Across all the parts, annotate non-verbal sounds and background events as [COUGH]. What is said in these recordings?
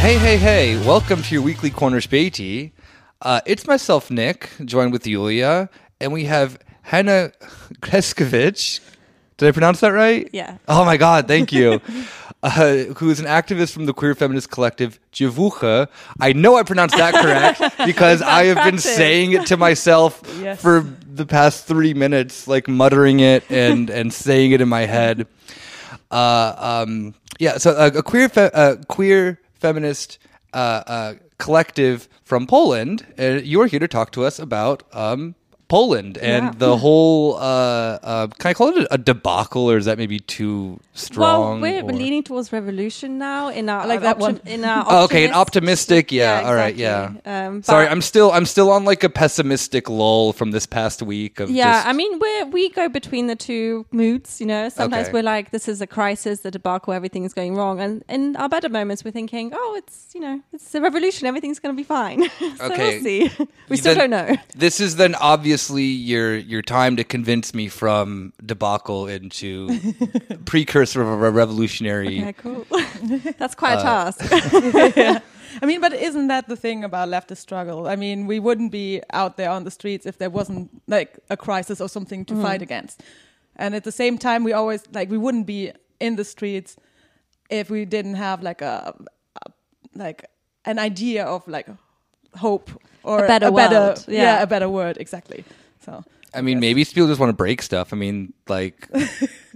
Hey, hey, hey, welcome to your weekly Corner Spatey. Uh, it's myself, Nick, joined with Yulia, and we have Hannah Kreskovich. Did I pronounce that right? Yeah. Oh my God, thank you. [LAUGHS] uh, who is an activist from the queer feminist collective Dziewucha. I know I pronounced that correct [LAUGHS] because I have been saying it to myself Yes. for the past three minutes, like muttering it and, [LAUGHS] and saying it in my head. Uh, um, yeah, so a, a queer fe- uh, queer feminist uh, uh, collective from Poland. And you are here to talk to us about um, Poland and Yeah. the whole. Uh, uh, can I call it a, a debacle, or is that maybe too strong? Well, we're or- leaning towards revolution now in our like that opti- one. In [LAUGHS] our Oh, okay, an optimistic. Yeah, all right. exactly. Yeah. Um, Sorry, I'm still I'm still on like a pessimistic lull from this past week of Yeah, just, I mean, we we go between the two moods. You know, sometimes Okay. we're like, "This is a crisis, the debacle, everything is going wrong," and in our better moments, we're thinking, "Oh, it's you know, it's a revolution, everything's going to be fine." [LAUGHS] so Okay. we'll see. [LAUGHS] we still then- don't know. This is then obviously your your time to convince me from debacle into [LAUGHS] precursor of a revolutionary. Yeah, cool. [LAUGHS] That's quite Uh, a task. [LAUGHS] I mean, but isn't that the thing about leftist struggle? I mean, we wouldn't be out there on the streets if there wasn't like a crisis or something to fight against. And at the same time, we always like we wouldn't be in the streets if we didn't have like a, a like an idea of like hope or A better world, yeah. yeah. a better word exactly. So I mean, maybe people just want to break stuff. I mean, like,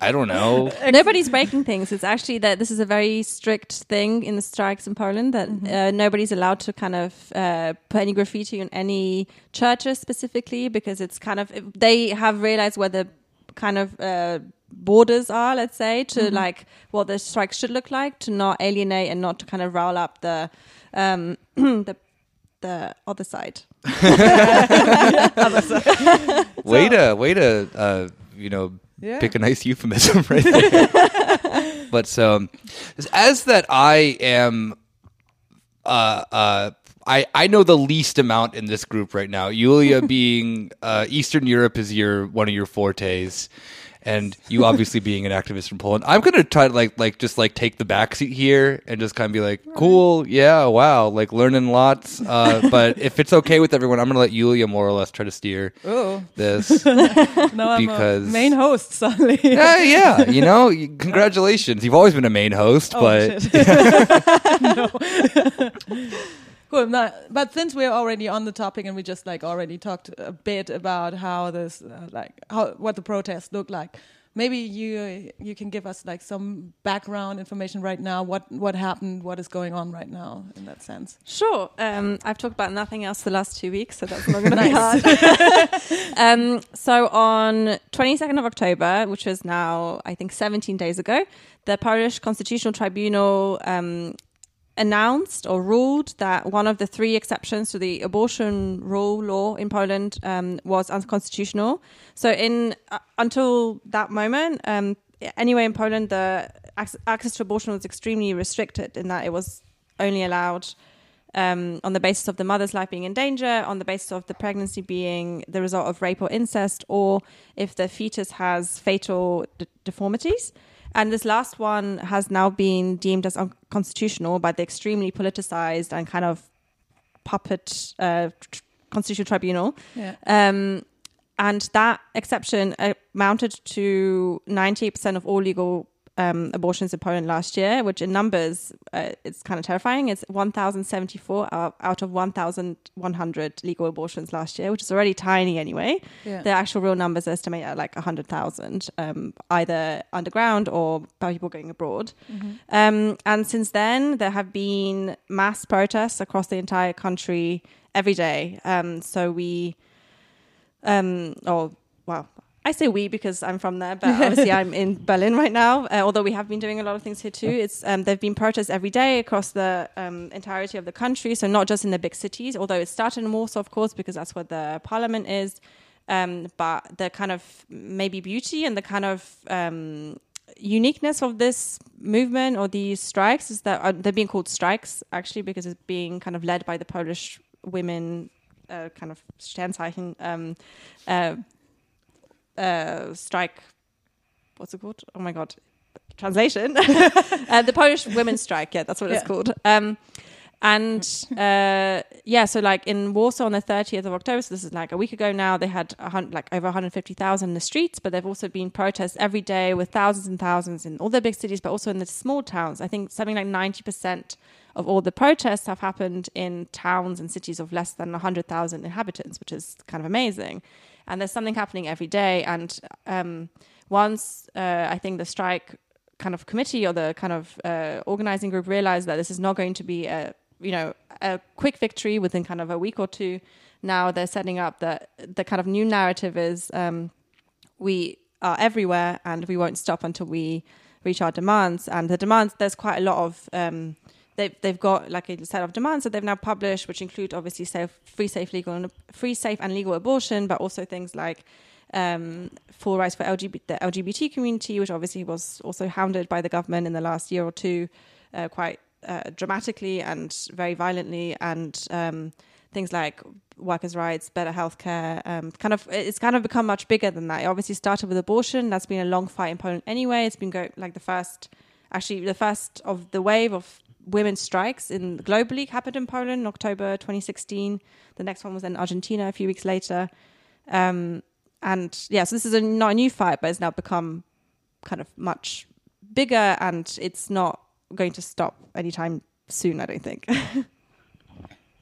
I don't know. [LAUGHS] Nobody's breaking things. It's actually that this is a very strict thing in the strikes in Poland that uh, nobody's allowed to kind of uh, put any graffiti on any churches specifically because it's kind of they have realized where the kind of uh, borders are, let's say, to like what the strike should look like to not alienate and not to kind of rile up the um, [CLEARS THROAT] the the other side. [LAUGHS] Way to, way to, uh, you know, Yeah. pick a nice euphemism [LAUGHS] right there. but so, as that, I am, uh, uh, I, I know the least amount in this group right now. Yulia [LAUGHS] being uh, Eastern Europe is your one of your fortes, and you obviously [LAUGHS] being an activist from Poland. I'm gonna try to like like just like take the backseat here and just kind of be like, cool, yeah, wow, like learning lots. Uh, [LAUGHS] but if it's okay with everyone, I'm gonna let Yulia more or less try to steer oh, this. [LAUGHS] I'm Because- a main host suddenly. yeah, yeah, you know, congratulations. You've always been a main host, Oh, but shit. no. Cool. No, but since we're already on the topic and we just like already talked a bit about how this, uh, like, how what the protests look like, maybe you you can give us like some background information right now. What what happened? What is going on right now in that sense? Sure. Um, I've talked about nothing else the last two weeks, so that's not going to be hard. [LAUGHS] um, so on 22nd of October, which was now I think 17 days ago, the Polish Constitutional Tribunal um, announced or ruled that one of the three exceptions to the abortion rule law in Poland um, was unconstitutional. So in uh, until that moment, um, anyway in Poland, the ac- access to abortion was extremely restricted in that it was only allowed um, on the basis of the mother's life being in danger, on the basis of the pregnancy being the result of rape or incest, or if the fetus has fatal d- deformities. And this last one has now been deemed as unconstitutional by the extremely politicized and kind of puppet uh, constitutional tribunal. Yeah. Um, and that exception amounted to 98% of all legal um, abortions in Poland last year, which in numbers, uh, it's kind of terrifying. It's 1,074 out out of 1,100 legal abortions last year, which is already tiny anyway. Yeah. The actual real numbers estimate at like 100,000, um, either underground or by people going abroad. Um, and since then, there have been mass protests across the entire country every day. Um, so we, um, oh, wow. I say we because I'm from there, but [LAUGHS] obviously I'm in Berlin right now. Uh, although we have been doing a lot of things here too. It's um, there've been protests every day across the um, entirety of the country. So not just in the big cities. Although it started in Warsaw, of course, because that's where the parliament is. Um, but the kind of maybe beauty and the kind of um, uniqueness of this movement or these strikes is that uh, they're being called strikes actually because it's being kind of led by the Polish women, uh, kind of Sternzeichen um, uh, uh, strike. What's it called? Oh my god, translation. [LAUGHS] uh, the Polish women's strike. Yeah, that's what it's called. Um, And uh, yeah, so like in Warsaw on the 30th of October, so this is like a week ago now, they had like over 150,000 in the streets, but they've also been protests every day with thousands and thousands in all the big cities, but also in the small towns. I think something like 90% of all the protests have happened in towns and cities of less than 100,000 inhabitants, which is kind of amazing. And there's something happening every day. And um, once uh, I think the strike kind of committee or the kind of uh, organizing group realized that this is not going to be a you know a quick victory within kind of a week or two. Now they're setting up the the kind of new narrative is um, we are everywhere and we won't stop until we reach our demands. And the demands there's quite a lot of um, they've they've got like a set of demands that they've now published, which include obviously safe, free, safe, legal, and free, safe, and legal abortion, but also things like um, full rights for LGBT, the LGBT community, which obviously was also hounded by the government in the last year or two, uh, quite uh, dramatically and very violently, and um, things like workers' rights, better healthcare. Um, kind of, it's kind of become much bigger than that. It obviously started with abortion. That's been a long fight in Poland anyway. It's been go- like the first, actually, the first of the wave of women's strikes in globally happened in Poland in October 2016. The next one was in Argentina a few weeks later. Um, and yeah, so this is a, not a new fight, but it's now become kind of much bigger, and it's not going to stop anytime soon. I don't think. [LAUGHS]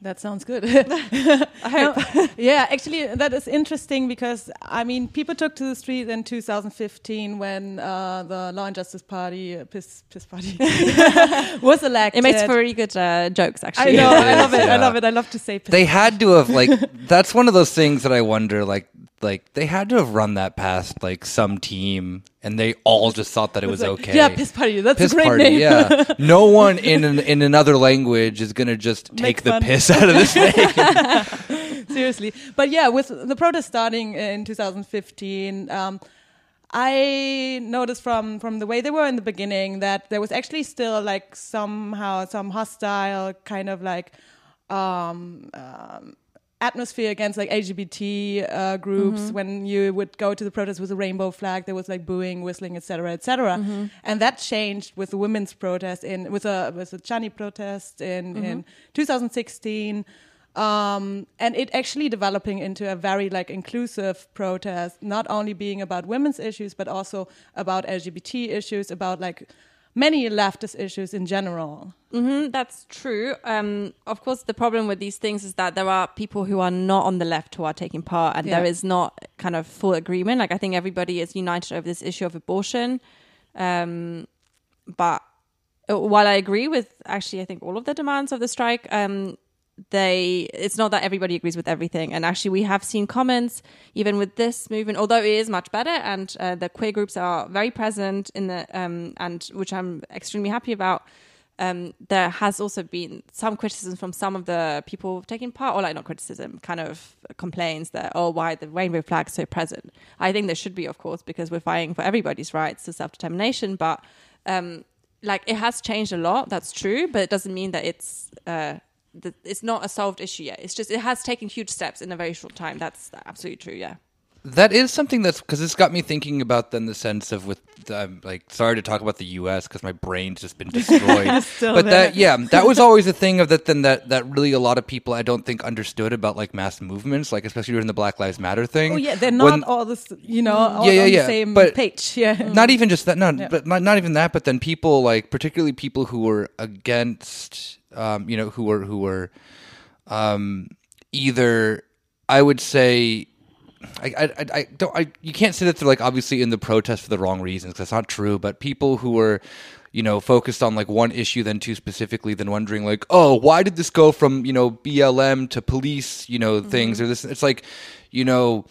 That sounds good. [LAUGHS] I [LAUGHS] hope. yeah, actually, that is interesting because I mean, people took to the street in 2015 when uh, the Law and Justice Party, uh, PiS, PiS Party, [LAUGHS] was elected. It makes for really good uh, jokes, actually. I know, I love it. Yeah. I love it. I love to say. PiS they had to have like. that's one of those things that I wonder, like, like they had to have run that past like some team and they all just thought that it was, like, okay. Yeah, piss party. That's piss a great party, name. yeah. [LAUGHS] No one in an, in another language is gonna just Make take the fun. piss out of this thing. [LAUGHS] [LAUGHS] Seriously, but yeah, with the protest starting in 2015. Um, I noticed from from the way they were in the beginning that there was actually still like somehow some hostile kind of like um, um, atmosphere against like LGBT uh, groups. When you would go to the protest with a rainbow flag, there was like booing, whistling, etc., etc. And that changed with the women's protest in with a with a Czarny protest in in 2016. Um, and it actually developing into a very like inclusive protest, not only being about women's issues, but also about LGBT issues, about like many leftist issues in general. Mm, that's true. Um, of course, the problem with these things is that there are people who are not on the left who are taking part, and Yeah. there is not kind of full agreement. Like I think everybody is united over this issue of abortion, um, but uh, while I agree with actually, I think all of the demands of the strike. Um, they it's not that everybody agrees with everything. And actually we have seen comments even with this movement although it is much better. And uh, the queer groups are very present in the um and which i'm extremely happy about. Um, there has also been some criticism from some of the people taking part, or like not criticism, kind of complaints that oh, why the rainbow flag so present? I think there should be, of course, because we're fighting for everybody's rights to self determination. But um, like it has changed a lot, that's true, but it doesn't mean that it's uh, that it's not a solved issue yet. It's just it has taken huge steps in a very short time. That's absolutely true. Yeah. That is something that's because it's got me thinking about then the sense of with I'm like sorry to talk about the U.S. because my brain's just been destroyed. [LAUGHS] But there. that yeah, that was always a thing of that. Then that that really a lot of people I don't think understood about like mass movements, like especially during the Black Lives Matter thing. Oh yeah, they're not When- all this, you know, mm. all Yeah, yeah, on yeah, the same but- page. Yeah. [LAUGHS] not even just that no Yeah. but not, not even that but then people like particularly people who were against um you know who were who were um either i would say I, I, I- don't I you can't say that they're like obviously in the protest for the wrong reasons 'cause that's not true but people who were you know focused on like one issue then too specifically then wondering like oh why did this go from you know BLM to police you know things or this? It's like you know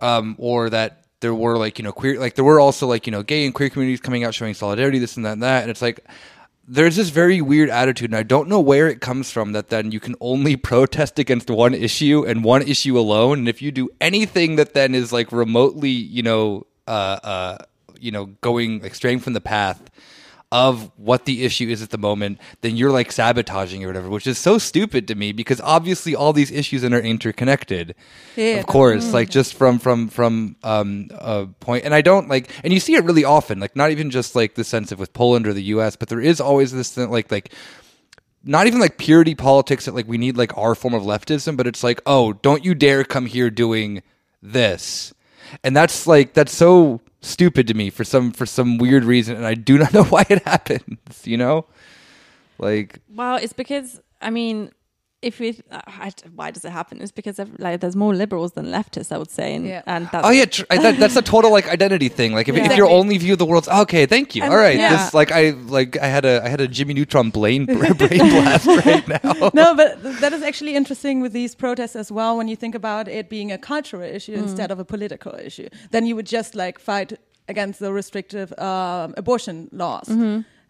um or that there were like you know queer like there were also like you know gay and queer communities coming out showing solidarity this and that and that and it's like there's this very weird attitude and i don't know where it comes from that then you can only [LAUGHS] protest against one issue and one issue alone. And if you do anything that then is like remotely you know uh uh you know going like straying from the path of what the issue is at the moment, then you're like sabotaging or whatever, which is so stupid to me because obviously all these issues are interconnected. Yeah, of course, like just from from from um a point, and I don't like, and you see it really often, like not even just like the sense of with Poland or the U.S., but there is always this thing, like like not even like purity politics that like we need like our form of leftism, but it's like, oh, don't you dare come here doing this. And that's like that's so stupid to me for some for some weird reason and I do [LAUGHS] not know why it happens, you know? Like Well, it's because I mean, if we, uh, I, why does it happen? It's because of, like there's more liberals than leftists, I would say, and, Yeah. and that's Oh yeah, tr- I- that, that's a total like identity thing. Like if, Yeah. if your only view of the world's okay, thank you. And- All right, yeah. this like I like I had a I had a Jimmy Neutron brain [LAUGHS] brain blast right [LAUGHS] now. no, but that is actually interesting with these protests as well. When you think about it being a cultural issue instead of a political issue, then you would just like fight against the restrictive um, abortion laws.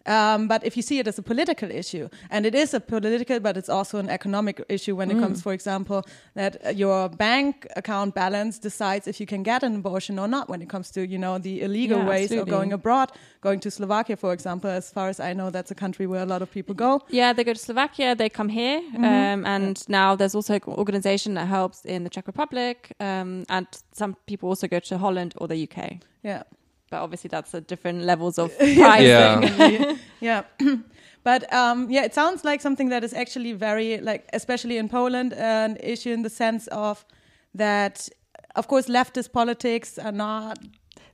Um, but if you see it as a political issue, and it is a political, but it's also an economic issue when it comes, for example, that uh, your bank account balance decides if you can get an abortion or not when it comes to, you know, the illegal Yeah, ways absolutely. of going abroad, going to Slovakia, for example. As far as I know, that's a country where a lot of people go. Yeah, they go to Slovakia, they come here, um, and now there's also an organization that helps in the Czech Republic, um, and some people also go to Holland or the UK. Yeah. But obviously, that's a different levels of [LAUGHS] pricing. Yeah. [LAUGHS] yeah [CLEARS THROAT] but um, yeah it sounds like something that is actually very like especially in poland an issue in the sense of that of course leftist politics are not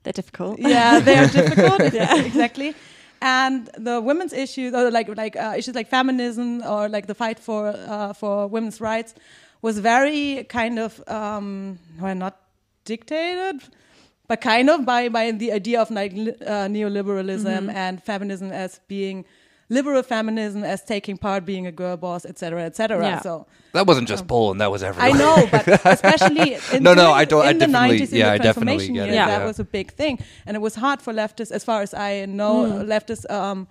They're difficult. yeah they are difficult [LAUGHS] yeah. exactly and the women's issues or like like uh, issues like feminism or like the fight for uh, for women's rights was very kind of um well not dictated but kind of by by the idea of like uh, neoliberalism and feminism as being liberal feminism as taking part being a girl boss etc etc Yeah. so That wasn't just Poland, that was everywhere. I know, but [LAUGHS] especially in, No, no, I don't- I in the definitely- 90s, in yeah, the I definitely transformation get years, yeah. that was a big thing, and it was hard for leftists, as far as I know, leftist um,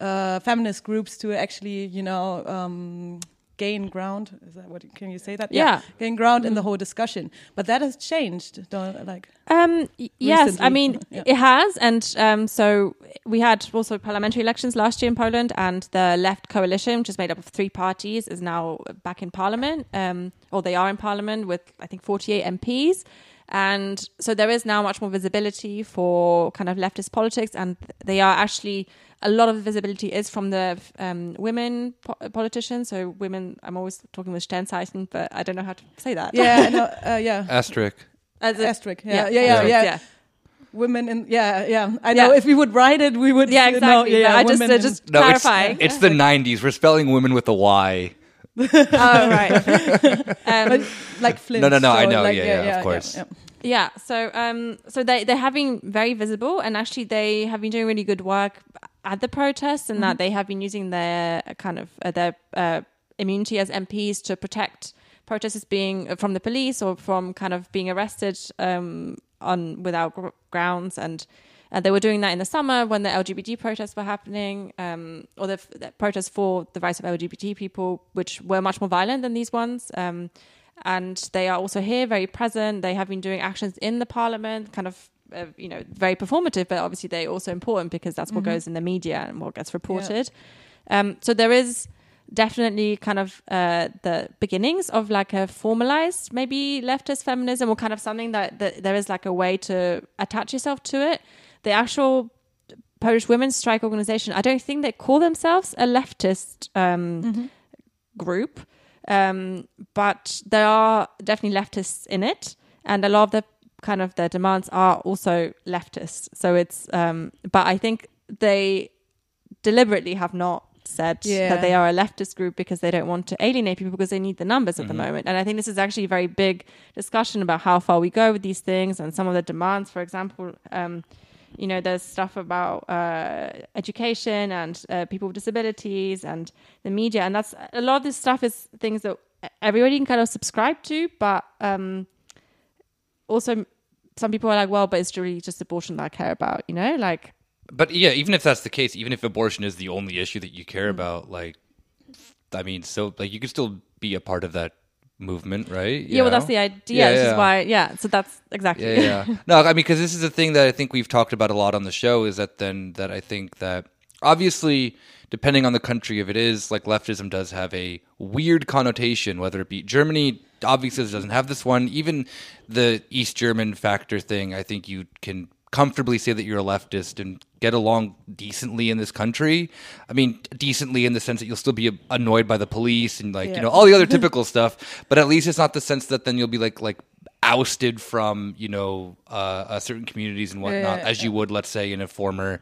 uh, feminist groups to actually, you know. Um, gain ground. Is that what can you say that? Yeah. gain ground in the whole discussion. But that has changed don't like Um, yes, I mean Yeah. it has, and um, so we had also parliamentary elections last year in Poland, and the Left Coalition, which is made up of three parties, is now back in parliament, um, or they are in parliament with I think forty-eight MPs, and so there is now much more visibility for kind of leftist politics, and they are actually a lot of visibility is from the um, women po- politicians. So women, I'm always talking with Sternzeichen, but I don't know how to say that. yeah [LAUGHS] no, uh, yeah Asterisk. As a- asterisk yeah yeah yeah, yeah, yeah. women in yeah yeah i know Yeah. if we would write it we would Yeah, know, exactly. yeah, but I just uh, just No, it's, it's the '90s. We're spelling women with a Y. oh right. [LAUGHS] um, like Flint. No, no, no, I know, like, yeah, yeah, of course. yeah. So um, so they they have been very visible, and actually they have been doing really good work at the protests, and that they have been using their uh, kind of uh, their uh, immunity as MPs to protect protesters being uh, from the police or from kind of being arrested um, on without gr- grounds and. And they were doing that in the summer when the LGBT protests were happening, um, or the, the protests for the rights of LGBT people, which were much more violent than these ones. Um, and they are also here, very present. They have been doing actions in the parliament, kind of, uh, you know, very performative, but obviously they're also important because that's what goes in the media and what gets reported. Um, so there is definitely kind of uh, the beginnings of like a formalized maybe leftist feminism or kind of something that, that there is like a way to attach yourself to it. The actual Polish Women's Strike Organization, I don't think they call themselves a leftist um, group, um, but there are definitely leftists in it, and a lot of the kind of their demands are also leftist. So it's, um, but I think they deliberately have not said Yeah. that they are a leftist group because they don't want to alienate people because they need the numbers at the moment. And I think this is actually a very big discussion about how far we go with these things and some of the demands. For example, um, you know, there's stuff about uh, education and uh, people with disabilities and the media, and that's a lot of this stuff is things that everybody can kind of subscribe to, but um, also some people are like, well, but it's really just abortion that I care about, you know, like But yeah, even if that's the case, even if abortion is the only issue that you Mm. care about, like, I mean, so like you could still be a part of that movement, right? You yeah, well, that's the idea, Yeah, which yeah. is why, yeah. So that's exactly. Yeah, yeah. [LAUGHS] no, I mean, because this is a thing that I think we've talked about a lot on the show. Is that then that I think that obviously, depending on the country, if it is like leftism does have a weird connotation, whether it be Germany, obviously doesn't have this one. Even the East German factor thing, I think you can comfortably say that you're a leftist and get along decently in this country. I mean, decently in the sense that you'll still be annoyed by the police and like you know all the other [LAUGHS] typical stuff, but at least it's not the sense that then you'll be like like ousted from you know uh, uh, certain communities and whatnot, Yeah, as you would, let's say, in a former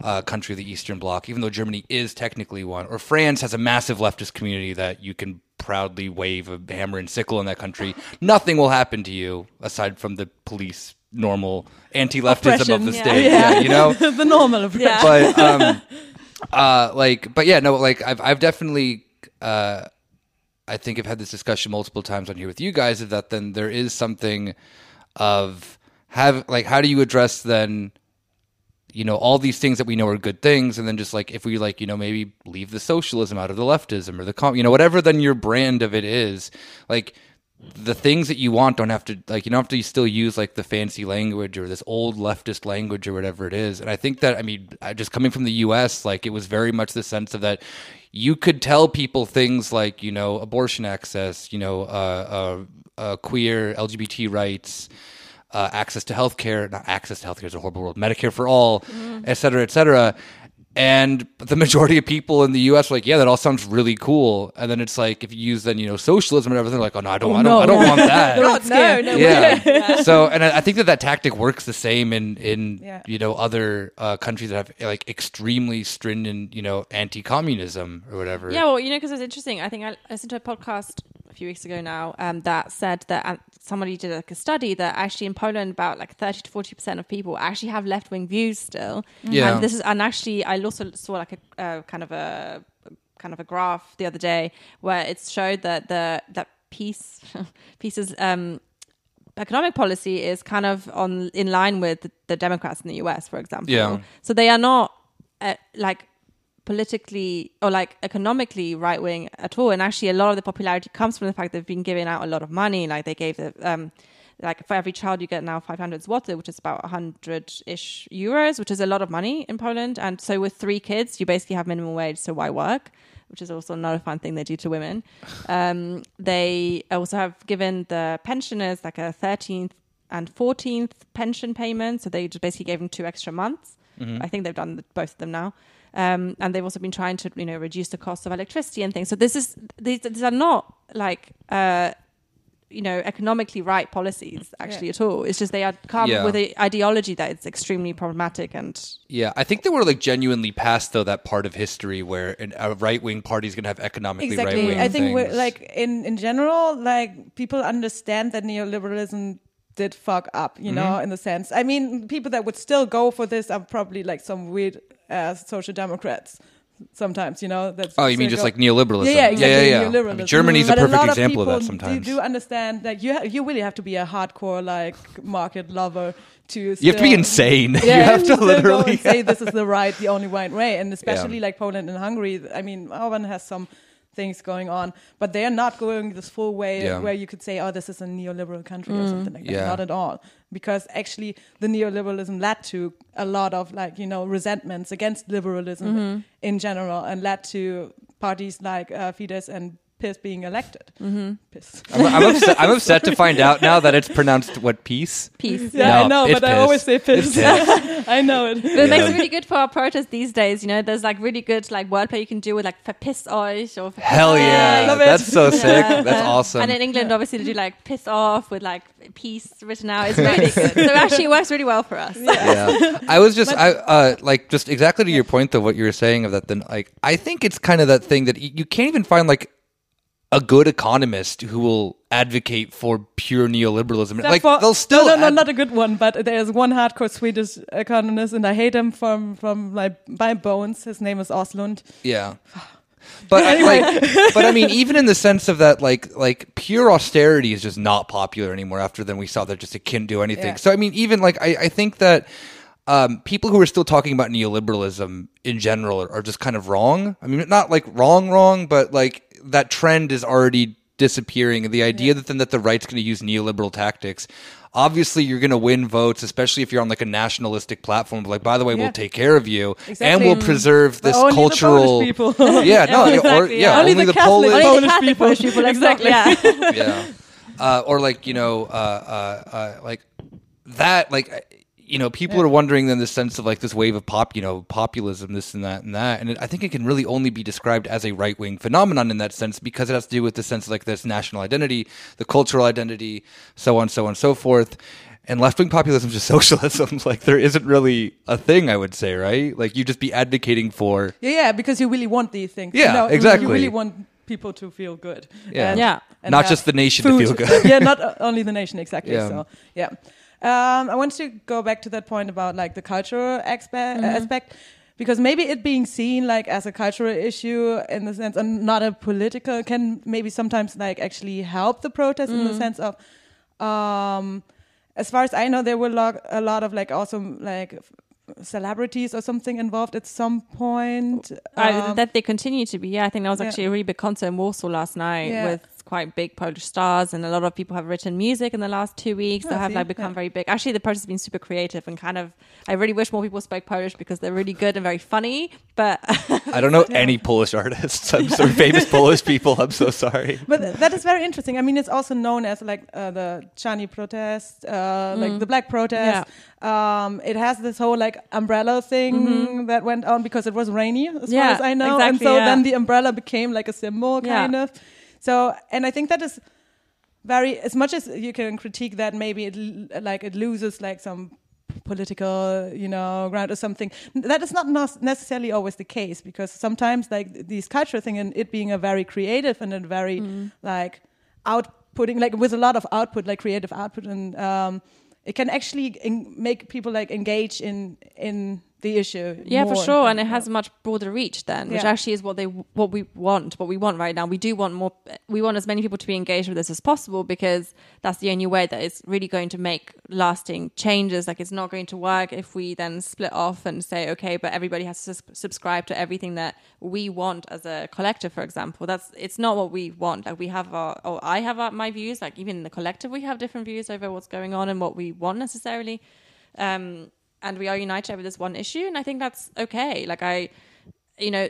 uh, country of the Eastern Bloc, even though Germany is technically one, or France has a massive leftist community that you can proudly wave a hammer and sickle in that country. [LAUGHS] Nothing will happen to you aside from the police normal anti-leftism of the yeah. state. Yeah. Yeah, you know [LAUGHS] the normal approach. Yeah. but [LAUGHS] um uh like but yeah no like i've i've definitely uh i think i've had this discussion multiple times on here with you guys is that then there is something of have like how do you address then you know all these things that we know are good things and then just like if we like you know maybe leave the socialism out of the leftism or the com you know whatever then your brand of it is like the things that you want don't have to like you don't have to still use like the fancy language or this old leftist language or whatever it is and i think that i mean just coming from the us like it was very much the sense of that you could tell people things like you know abortion access you know uh, uh, uh, queer lgbt rights uh, access to healthcare, not access to healthcare is a horrible world Medicare for all, et cetera, et cetera. And the majority of people in the U.S. are like, yeah, that all sounds really cool. And then it's like, if you use then you know socialism and everything, they're like, oh no, I don't, I don't, no. I don't want [LAUGHS] that. God, no, no, yeah. yeah. So, and I I think that that tactic works the same in in Yeah. you know other uh, countries that have like extremely stringent you know anti-communism or whatever. Yeah, well, you know, because it's interesting. I think I listened to a podcast a few weeks ago now um, that said that uh, somebody did like a study that actually in Poland about like thirty to forty percent of people actually have left wing views still. Yeah. and this is and actually I also saw like a uh, kind of a kind of a graph the other day where it showed that the that peace [LAUGHS] pieces um economic policy is kind of on in line with the, the Democrats in the US, for example. Yeah. So they are not uh, like politically or like economically right wing at all. And actually, a lot of the popularity comes from the fact they've been giving out a lot of money. Like they gave the um, like for every child you get now 500 zloty, which is about 100 ish euros, which is a lot of money in Poland. And so with three kids, you basically have minimum wage. So why work? Which is also not a fun thing they do to women. [LAUGHS] Um, they also have given the pensioners like a 13th and 14th pension payment. So they just basically gave them two extra months. I think they've done both of them now. Um, and they've also been trying to, you know, reduce the cost of electricity and things. So this is these, these are not like, uh, you know, economically right policies actually at all. It's just they are come Yeah. with an ideology that is extremely problematic and Yeah, I think they were like genuinely past though that part of history where an, a right wing party is going to have economically exactly. right wing. I think we're, like in in general, like people understand that neoliberalism did fuck up, you Mm-hmm. know, in the sense. I mean, people that would still go for this are probably like some weird ass social democrats. Sometimes, you know, that's Oh, you mean just go- like neoliberalism? Yeah, yeah, exactly. Yeah, yeah, yeah. I mean, Germany's But a perfect lot example of that. Sometimes you do understand that you ha- you really have to be a hardcore like market lover to. you have to be insane. [LAUGHS] yeah, you have to literally. say this [LAUGHS] is the right, the only right way, and especially like Poland and Hungary. I mean, Orban has some things going on, but they are not going this full way Yeah. where you could say, "Oh, this is a neoliberal country" or something like that. Yeah. Not at all, because actually the neoliberalism led to a lot of like you know resentments against liberalism in general, and led to parties like uh, Fidesz and PIS being elected. PIS. I'm, I'm, [LAUGHS] upset, I'm upset to find out now that it's pronounced what peace. peace. Yeah, I No, know, it's but I always say piss. PIS. [LAUGHS] I know it. But it makes it really good for our protests these days. You know, there's like really good like wordplay you can do with like "verpiss euch" or Hell yeah, love it. that's so sick. Yeah. [LAUGHS] That's awesome. And in England, obviously, they do like "piss off" with like "peace" written out. It's really good. So actually, it works really well for us. yeah i was just i uh like just exactly to your point though what you were saying of that then like i think it's kind of that thing that y- you can't even find like a good economist who will advocate for pure neoliberalism like Therefore- they'll still no, no, no, not a good one. But there's one hardcore Swedish economist, and I hate him from from like my bones. His name is Åslund. Yeah. [SIGHS] But I, like, [LAUGHS] but I mean, even in the sense of that, like, like pure austerity is just not popular anymore. After then, we saw that just it can't do anything. Yeah. So I mean, even like, I, I think that um, people who are still talking about neoliberalism in general are, are just kind of wrong. I mean, not like wrong, wrong, but like that trend is already disappearing. The idea that then that the right's going to use neoliberal tactics. Obviously, you're going to win votes, especially if you're on like a nationalistic platform. Like, by the way, Yeah. we'll take care of you, and we'll preserve this only cultural. Polish people. [LAUGHS] yeah, no, [LAUGHS] or exactly, yeah, yeah. only, Only the, the Catholic- Polish. Only the Polish Catholic people. Polish people, Exactly. exactly. Yeah. [LAUGHS] yeah, uh, or like you know, uh, uh, uh, like that. Like you know, people are wondering in the sense of like this wave of pop, you know, populism, this and that and that. And it, I think it can really only be described as a right wing phenomenon in that sense because it has to do with the sense of like this national identity, the cultural identity, so on, so on, so forth. And left wing populism is just [LAUGHS] socialism. [LAUGHS] like there isn't really a thing, I would say, right? Like you just be advocating for. Yeah, yeah, because you really want these things. Yeah, you know, exactly. You really want people to feel good. Yeah. And- Yeah. and Not just the nation to feel good. [LAUGHS] yeah, not only the nation exactly. Yeah. So yeah, um, I want to go back to that point about like the cultural expe- uh, aspect. Because maybe it being seen like as a cultural issue in the sense, and not a political, can maybe sometimes like actually help the protest in the sense of, um, as far as I know, there were lo- a lot of like also like celebrities or something involved at some point. Um, that they continue to be. Yeah, I think that was yeah. actually a really big concert in Warsaw last night Yeah. with quite big Polish stars, and a lot of people have written music in the last two weeks that Oh, have see? like become Yeah. very big. Actually, the protest has been super creative and kind of. I really wish more people spoke Polish because they're really good and very funny. But [LAUGHS] I don't know any Polish artists. I'm sorry, famous Polish people. I'm so sorry. but that is very interesting. I mean, it's also known as like uh, the Czarny protest, uh, like the Black protest. Um, it has this whole like umbrella thing that went on because it was rainy, as Yeah, far as I know, Exactly, and so yeah. then the umbrella became like a symbol, Yeah. kind of. So, and I think that is very as much as you can critique that maybe it l- like it loses like some political you know ground or something. That is not necessarily always the case because sometimes like these cultural thing and it being a very creative and a very like outputting like with a lot of output like creative output and um it can actually make people like engage in in the issue yeah, for sure, and it has a much broader reach then, which Yeah. actually is what they what we want, what we want right now. We do want more. We want as many people to be engaged with this as possible because that's the only way that it's really going to make lasting changes. Like it's not going to work if we then split off and say, okay, but everybody has to subscribe to everything that we want as a collective. For example, that's it's not what we want. Like we have our, or I have our, my views. Like even in the collective, we have different views over what's going on and what we want necessarily. Um, and we are united over this one issue, and I think that's okay. Like I, you know,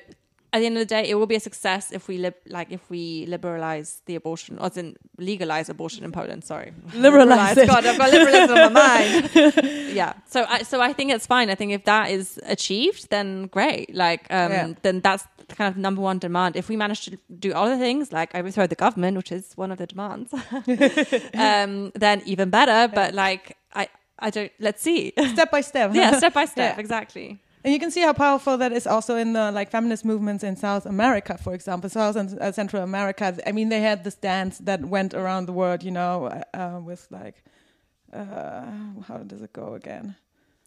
at the end of the day, it will be a success if we lib- like if we liberalize the abortion, or in legalize abortion in Poland. Sorry, [LAUGHS] Liberalize. God, I've got liberalism on my mind. [LAUGHS] yeah. So I so I think it's fine. I think if that is achieved, then great. Like um, Yeah. then that's kind of number one demand. If we manage to do other things like overthrow the government, which is one of the demands, [LAUGHS] um, then even better. But like I. I don't. Let's see. [LAUGHS] step by step yeah, step by [LAUGHS] step. Yeah. Exactly. And you can see how powerful that is also in the like feminist movements in South America, for example, South and uh, Central America. I mean, they had this dance that went around the world, you know, uh, uh, with like, uh, how does it go again?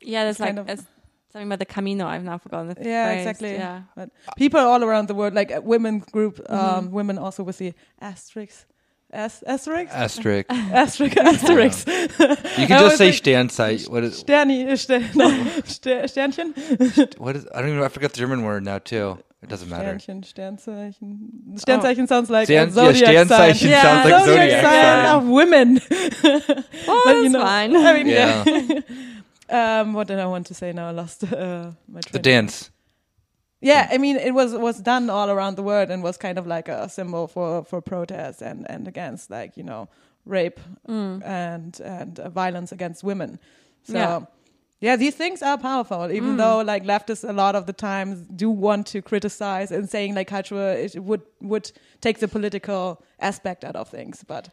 Yeah, there's It's like kind of- something about the camino. I've now forgotten the Yeah, phrase. exactly. Yeah. But people all around the world, like women group, um, women also with the asterisks. As- asterisk? Asterisk. [LAUGHS] asterisk, asterisk. [LAUGHS] You can just say like- Sternzeit. What is? Sterni, uh, ster, [LAUGHS] no, ster, Sternchen? What is? I don't even. I forgot the German word now too. It doesn't matter. Sternchen, Sternzeichen. Sternzeichen sounds like Stern- a zodiac yeah, sign. Sternzeichen Yeah, sounds like zodiac, zodiac sign sign. of women. Oh, But, that's you know, fine. I mean, Yeah, yeah. um, what did I want to say now? I lost uh, my the dance. Yeah, I mean, it was was done all around the world and was kind of like a symbol for for protest and and against like you know rape and and uh, violence against women. So. Yeah. Yeah. these things are powerful, even though like leftists a lot of the times do want to criticize and saying like culture it would would take the political aspect out of things. But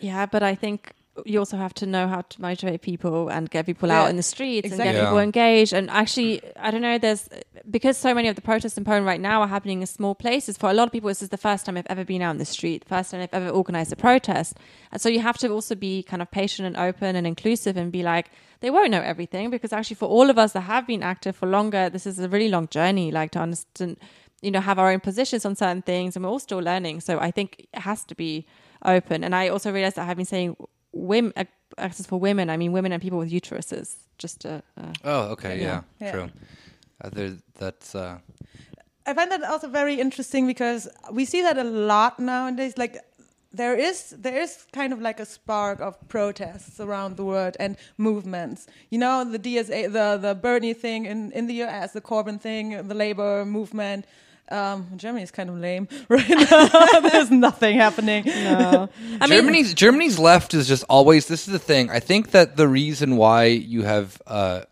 Yeah, but I think you also have to know how to motivate people and get people Yeah, out in the streets and exactly. get people engaged. And actually, I don't know. There's because so many of the protests in Poland right now are happening in small places. For a lot of people, this is the first time they've ever been out in the street, the first time they've ever organized a protest. And so you have to also be kind of patient and open and inclusive and be like, they won't know everything because actually, for all of us that have been active for longer, this is a really long journey. Like to understand, you know, have our own positions on certain things, and we're all still learning. So I think it has to be open. And I also realized that I've been saying women access for women. I mean, women and people with uteruses. Just to, uh, Oh, okay, yeah, Yeah. true. Uh, there, that's uh, I find that also very interesting because we see that a lot nowadays. Like there is there is kind of like a spark of protests around the world and movements. You know, the DSA, the the Bernie thing in in the US, the Corbyn thing, the labor movement. Um, Germany is kind of lame [LAUGHS] right now. [LAUGHS] There's nothing happening. No. [LAUGHS] I mean, Germany's Germany's left is just always. This is the thing. I think that the reason why you have. Uh,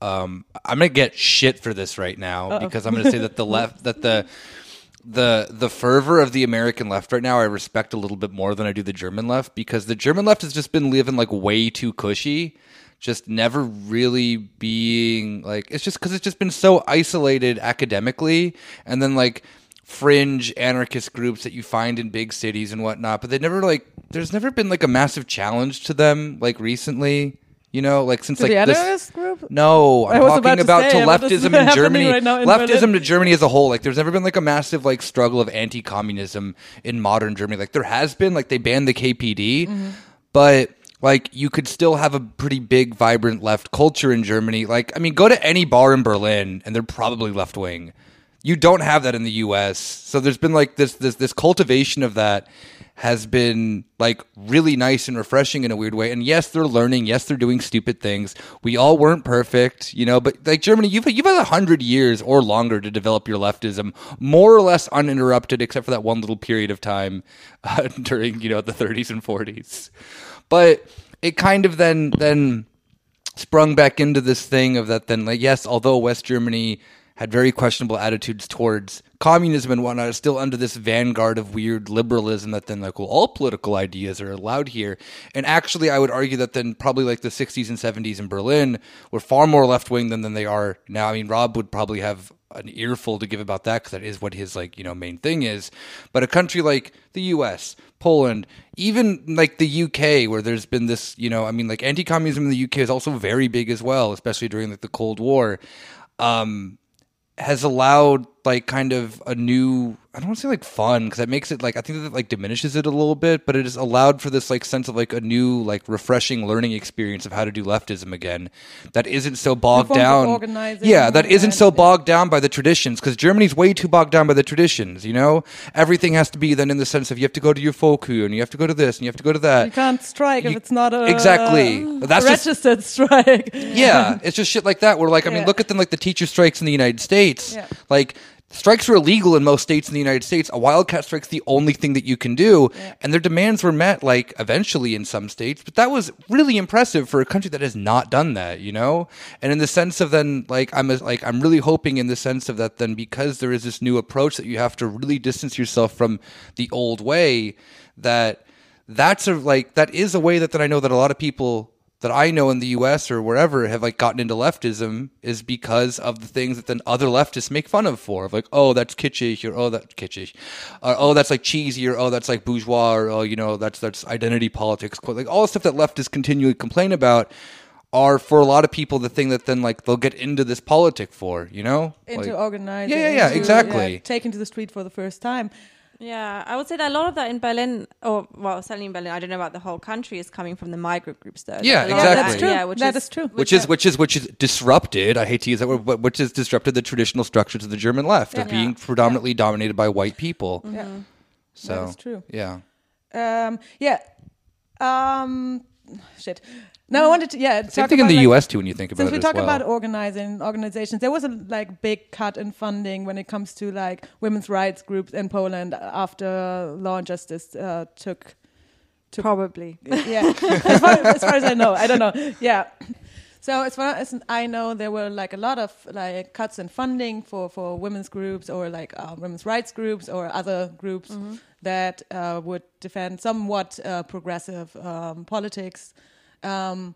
um, I'm gonna get shit for this right now because I'm gonna say that the left that the the the fervor of the American left right now I respect a little bit more than I do the German left because the German left has just been living like way too cushy, just never really being like it's just because it's just been so isolated academically and then like fringe anarchist groups that you find in big cities and whatnot, but they never like there's never been like a massive challenge to them like recently. You know, like since To like the this, group? No, I'm talking about to about, say, to leftism [LAUGHS] in Germany. right in leftism Berlin? to Germany as a whole. Like, there's never been like a massive like struggle of anti-communism in modern Germany. Like, there has been. Like, they banned the KPD, Mm-hmm. but like you could still have a pretty big, vibrant left culture in Germany. Like, I mean, go to any bar in Berlin, and they're probably left wing. You don't have that in the U.S. So there's been like this this this cultivation of that has been like really nice and refreshing in a weird way. And yes, they're learning. Yes, they're doing stupid things. We all weren't perfect, you know. But like Germany, you've you've had a hundred years or longer to develop your leftism, more or less uninterrupted, except for that one little period of time uh, [LAUGHS] during you know the 30s and 40s. But it kind of then then sprung back into this thing of that then like yes although west germany had very questionable attitudes towards communism and whatnot it's still under this vanguard of weird liberalism that then like well all political ideas are allowed here. And actually i would argue that then probably like the 60s and 70s in berlin were far more left-wing than, than they are now. I mean rob would probably have an earful to give about that because that is what his like you know main thing is but a country like the us Poland, even like the UK, where there's been this, you know, I mean, like anti-communism in the UK is also very big as well, especially during like the Cold War. Um, has allowed like kind of a new I don't want to say like fun because that makes it like I think that like diminishes it a little bit, but it has allowed for this like sense of like a new like refreshing learning experience of how to do leftism again that isn't so bogged down. Yeah, that isn't so bogged down by the traditions because Germany's way too bogged down by the traditions. You know, everything has to be then in the sense of you have to go to your Vokü and you have to go to this and you have to go to that. You can't strike if it's not a Exactly. a That's just- registered strike. yeah, it's just shit like that. Where like, I mean, Yeah. look at them like the teacher strikes in the United States. Yeah. Like strikes are illegal in most states in the United States. A wildcat strike's the only thing that you can do, Yeah. and their demands were met like eventually in some states. But that was really impressive for a country that has not done that, you know. And in the sense of then, like, I'm like I'm really hoping in the sense of that then because there is this new approach that you have to really distance yourself from the old way that that's a like that is a way that, that I know that a lot of people that I know in the US or wherever have like gotten into leftism is because of the things that then other leftists make fun of for. Of like, oh, that's kitschy, or oh, that's kitschy, or oh, that's like cheesy, or oh, that's like bourgeois, or oh, you know, that's that's identity politics. Like all the stuff that leftists continually complain about are for a lot of people the thing that then like they'll get into this politic for, you know? into Like- organizing. Yeah, yeah, yeah, into, exactly. taking to the street for the first time. Yeah, I would say that a lot of that in Berlin, or well, certainly in Berlin, I don't know about the whole country, is coming from the migrant groups, though. Yeah, A exactly. that- That's true. Yeah, which That is, is true. which is which is which is disrupted. I hate to use that word, but which has disrupted the traditional structures of the German left of Yeah. being predominantly dominated by white people. Yeah. So That is true. Yeah. Um, yeah. Um, shit. No, I wanted to. Yeah. Same talk thing in the like, U.S. too when you think about Since it we as talk well. about organizing organizations, there was a like big cut in funding when it comes to like women's rights groups in Poland after Law and Justice uh, took. probably. Yeah, [LAUGHS] [LAUGHS] as, far, as far as I know, I don't know. Yeah. So as far as I know, there were like a lot of like cuts in funding for for women's groups or like uh, women's rights groups or other groups that uh, would defend somewhat uh, progressive um, politics. Um,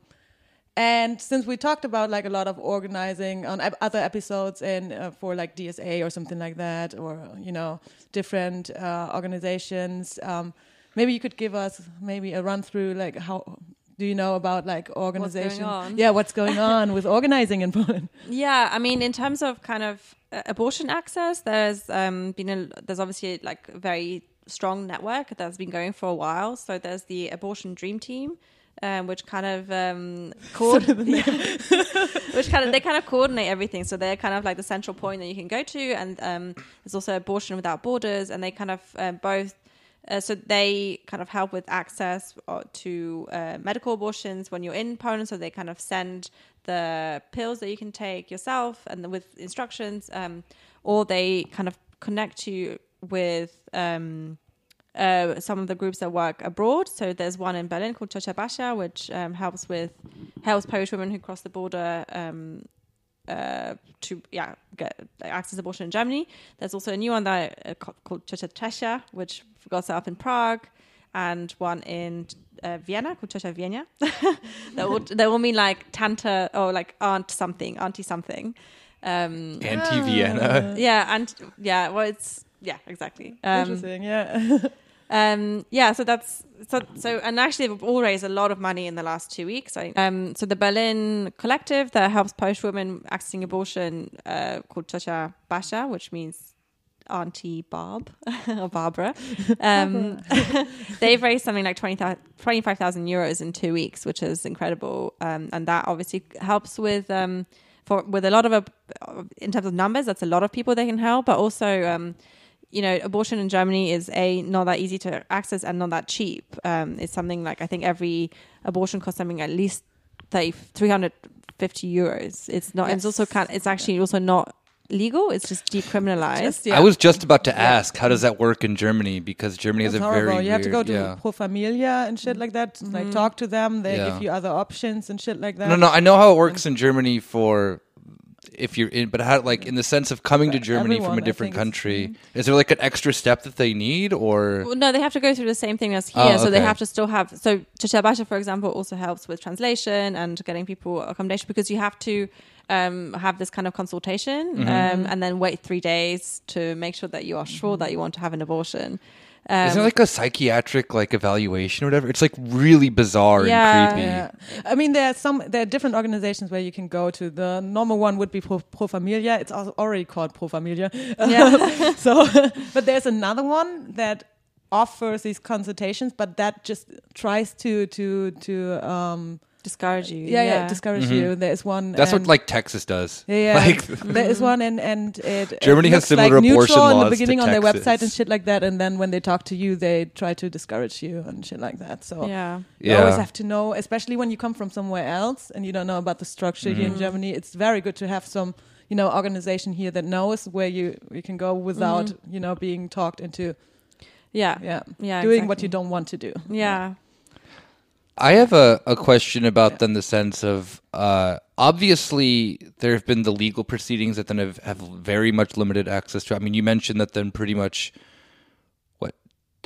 and since we talked about like a lot of organizing on ep- other episodes and uh, for like DSA or something like that, or you know different uh, organizations, um, maybe you could give us maybe a run through like how do you know about like organization? on? Yeah, what's going on with [LAUGHS] organizing in Poland? Yeah, I mean, in terms of kind of uh, abortion access, there's um, been a, there's obviously like a very strong network that's been going for a while. So there's the Abortion Dream Team, um, which kind of um, [LAUGHS] co- [LAUGHS] which kind of they kind of coordinate everything. So they're kind of like the central point that you can go to, and um, there's also Abortion Without Borders, and they kind of um, both. Uh, so they kind of help with access uh, to uh, medical abortions when you're in Poland. So they kind of send the pills that you can take yourself and with instructions, um, or they kind of connect you with um, uh, some of the groups that work abroad. So there's one in Berlin called Ciocia Basia, which um, helps with helps Polish women who cross the border um, uh, to yeah get access abortion in Germany. There's also a new one that uh, ca- called Ciocia Czesia, which got set up in Prague, and one in uh, Vienna called Ciocia Wienia. [LAUGHS] that will that will mean like tanta or like aunt something, auntie something. Um, Anti Vienna. yeah, and yeah, well, it's yeah, exactly. Um, Interesting, yeah. [LAUGHS] um, yeah, so that's so so, and actually they've all raised a lot of money in the last two weeks. I, um, so the Berlin collective that helps Polish women accessing abortion, uh, called Ciocia Basia, which means Auntie Barb [LAUGHS] or Barbara, um, [LAUGHS] they've raised something like 20, 25,000 euros in two weeks, which is incredible. Um, and that obviously helps with um, for with a lot of uh, in terms of numbers. That's a lot of people they can help, but also. You know, abortion in Germany is a not that easy to access and not that cheap. Um, it's something like I think every abortion costs something at least 30, 350 euros. It's not. It's also kind. It's actually also not legal. It's just decriminalized. Just, I was just about to ask, how does that work in Germany? Because Germany has It's a horrible. very you have to go to yeah. Pro Familia and shit like that. Like talk to them. They Yeah. give you other options and shit like that. No, no, I know how it works in Germany for if you're in, but how like in the sense of coming to For Germany from a different country, is there like an extra step that they need or? Well, no, they have to go through the same thing as here. Oh, So they have to still have. So Ciocia Basia, for example, also helps with translation and getting people accommodation because you have to um, have this kind of consultation Mm-hmm. um, and then wait three days to make sure that you are sure that you want to have an abortion. Um, Is it like a psychiatric like evaluation or whatever? It's like really bizarre Yeah. and creepy. Yeah, I mean there are some there are different organizations where you can go to. The normal one would be Pro, Pro Familia. It's already called Pro Familia. Yeah. [LAUGHS] so, but there's another one that offers these consultations, but that just tries to to to um discourage you. yeah yeah, discourage you. There's one Mm-hmm. That's what like Texas does. Yeah, yeah. [LAUGHS] Like [LAUGHS] there is one, and and it it Germany has looks similar like abortion neutral in laws the to beginning on their website and shit like that, and then when they talk to you, they try to discourage you and shit like that. So Yeah. you always have to know, especially when you come from somewhere else and you don't know about the structure here Mm-hmm. in Germany. It's very good to have some, you know, organization here that knows where you you can go without, Mm-hmm. you know, being talked into, Yeah. yeah, Yeah, doing what you don't want to do. Yeah. I have a, a question about then the sense of uh, obviously there have been the legal proceedings that then have, have very much limited access to. I mean, you mentioned that then pretty much what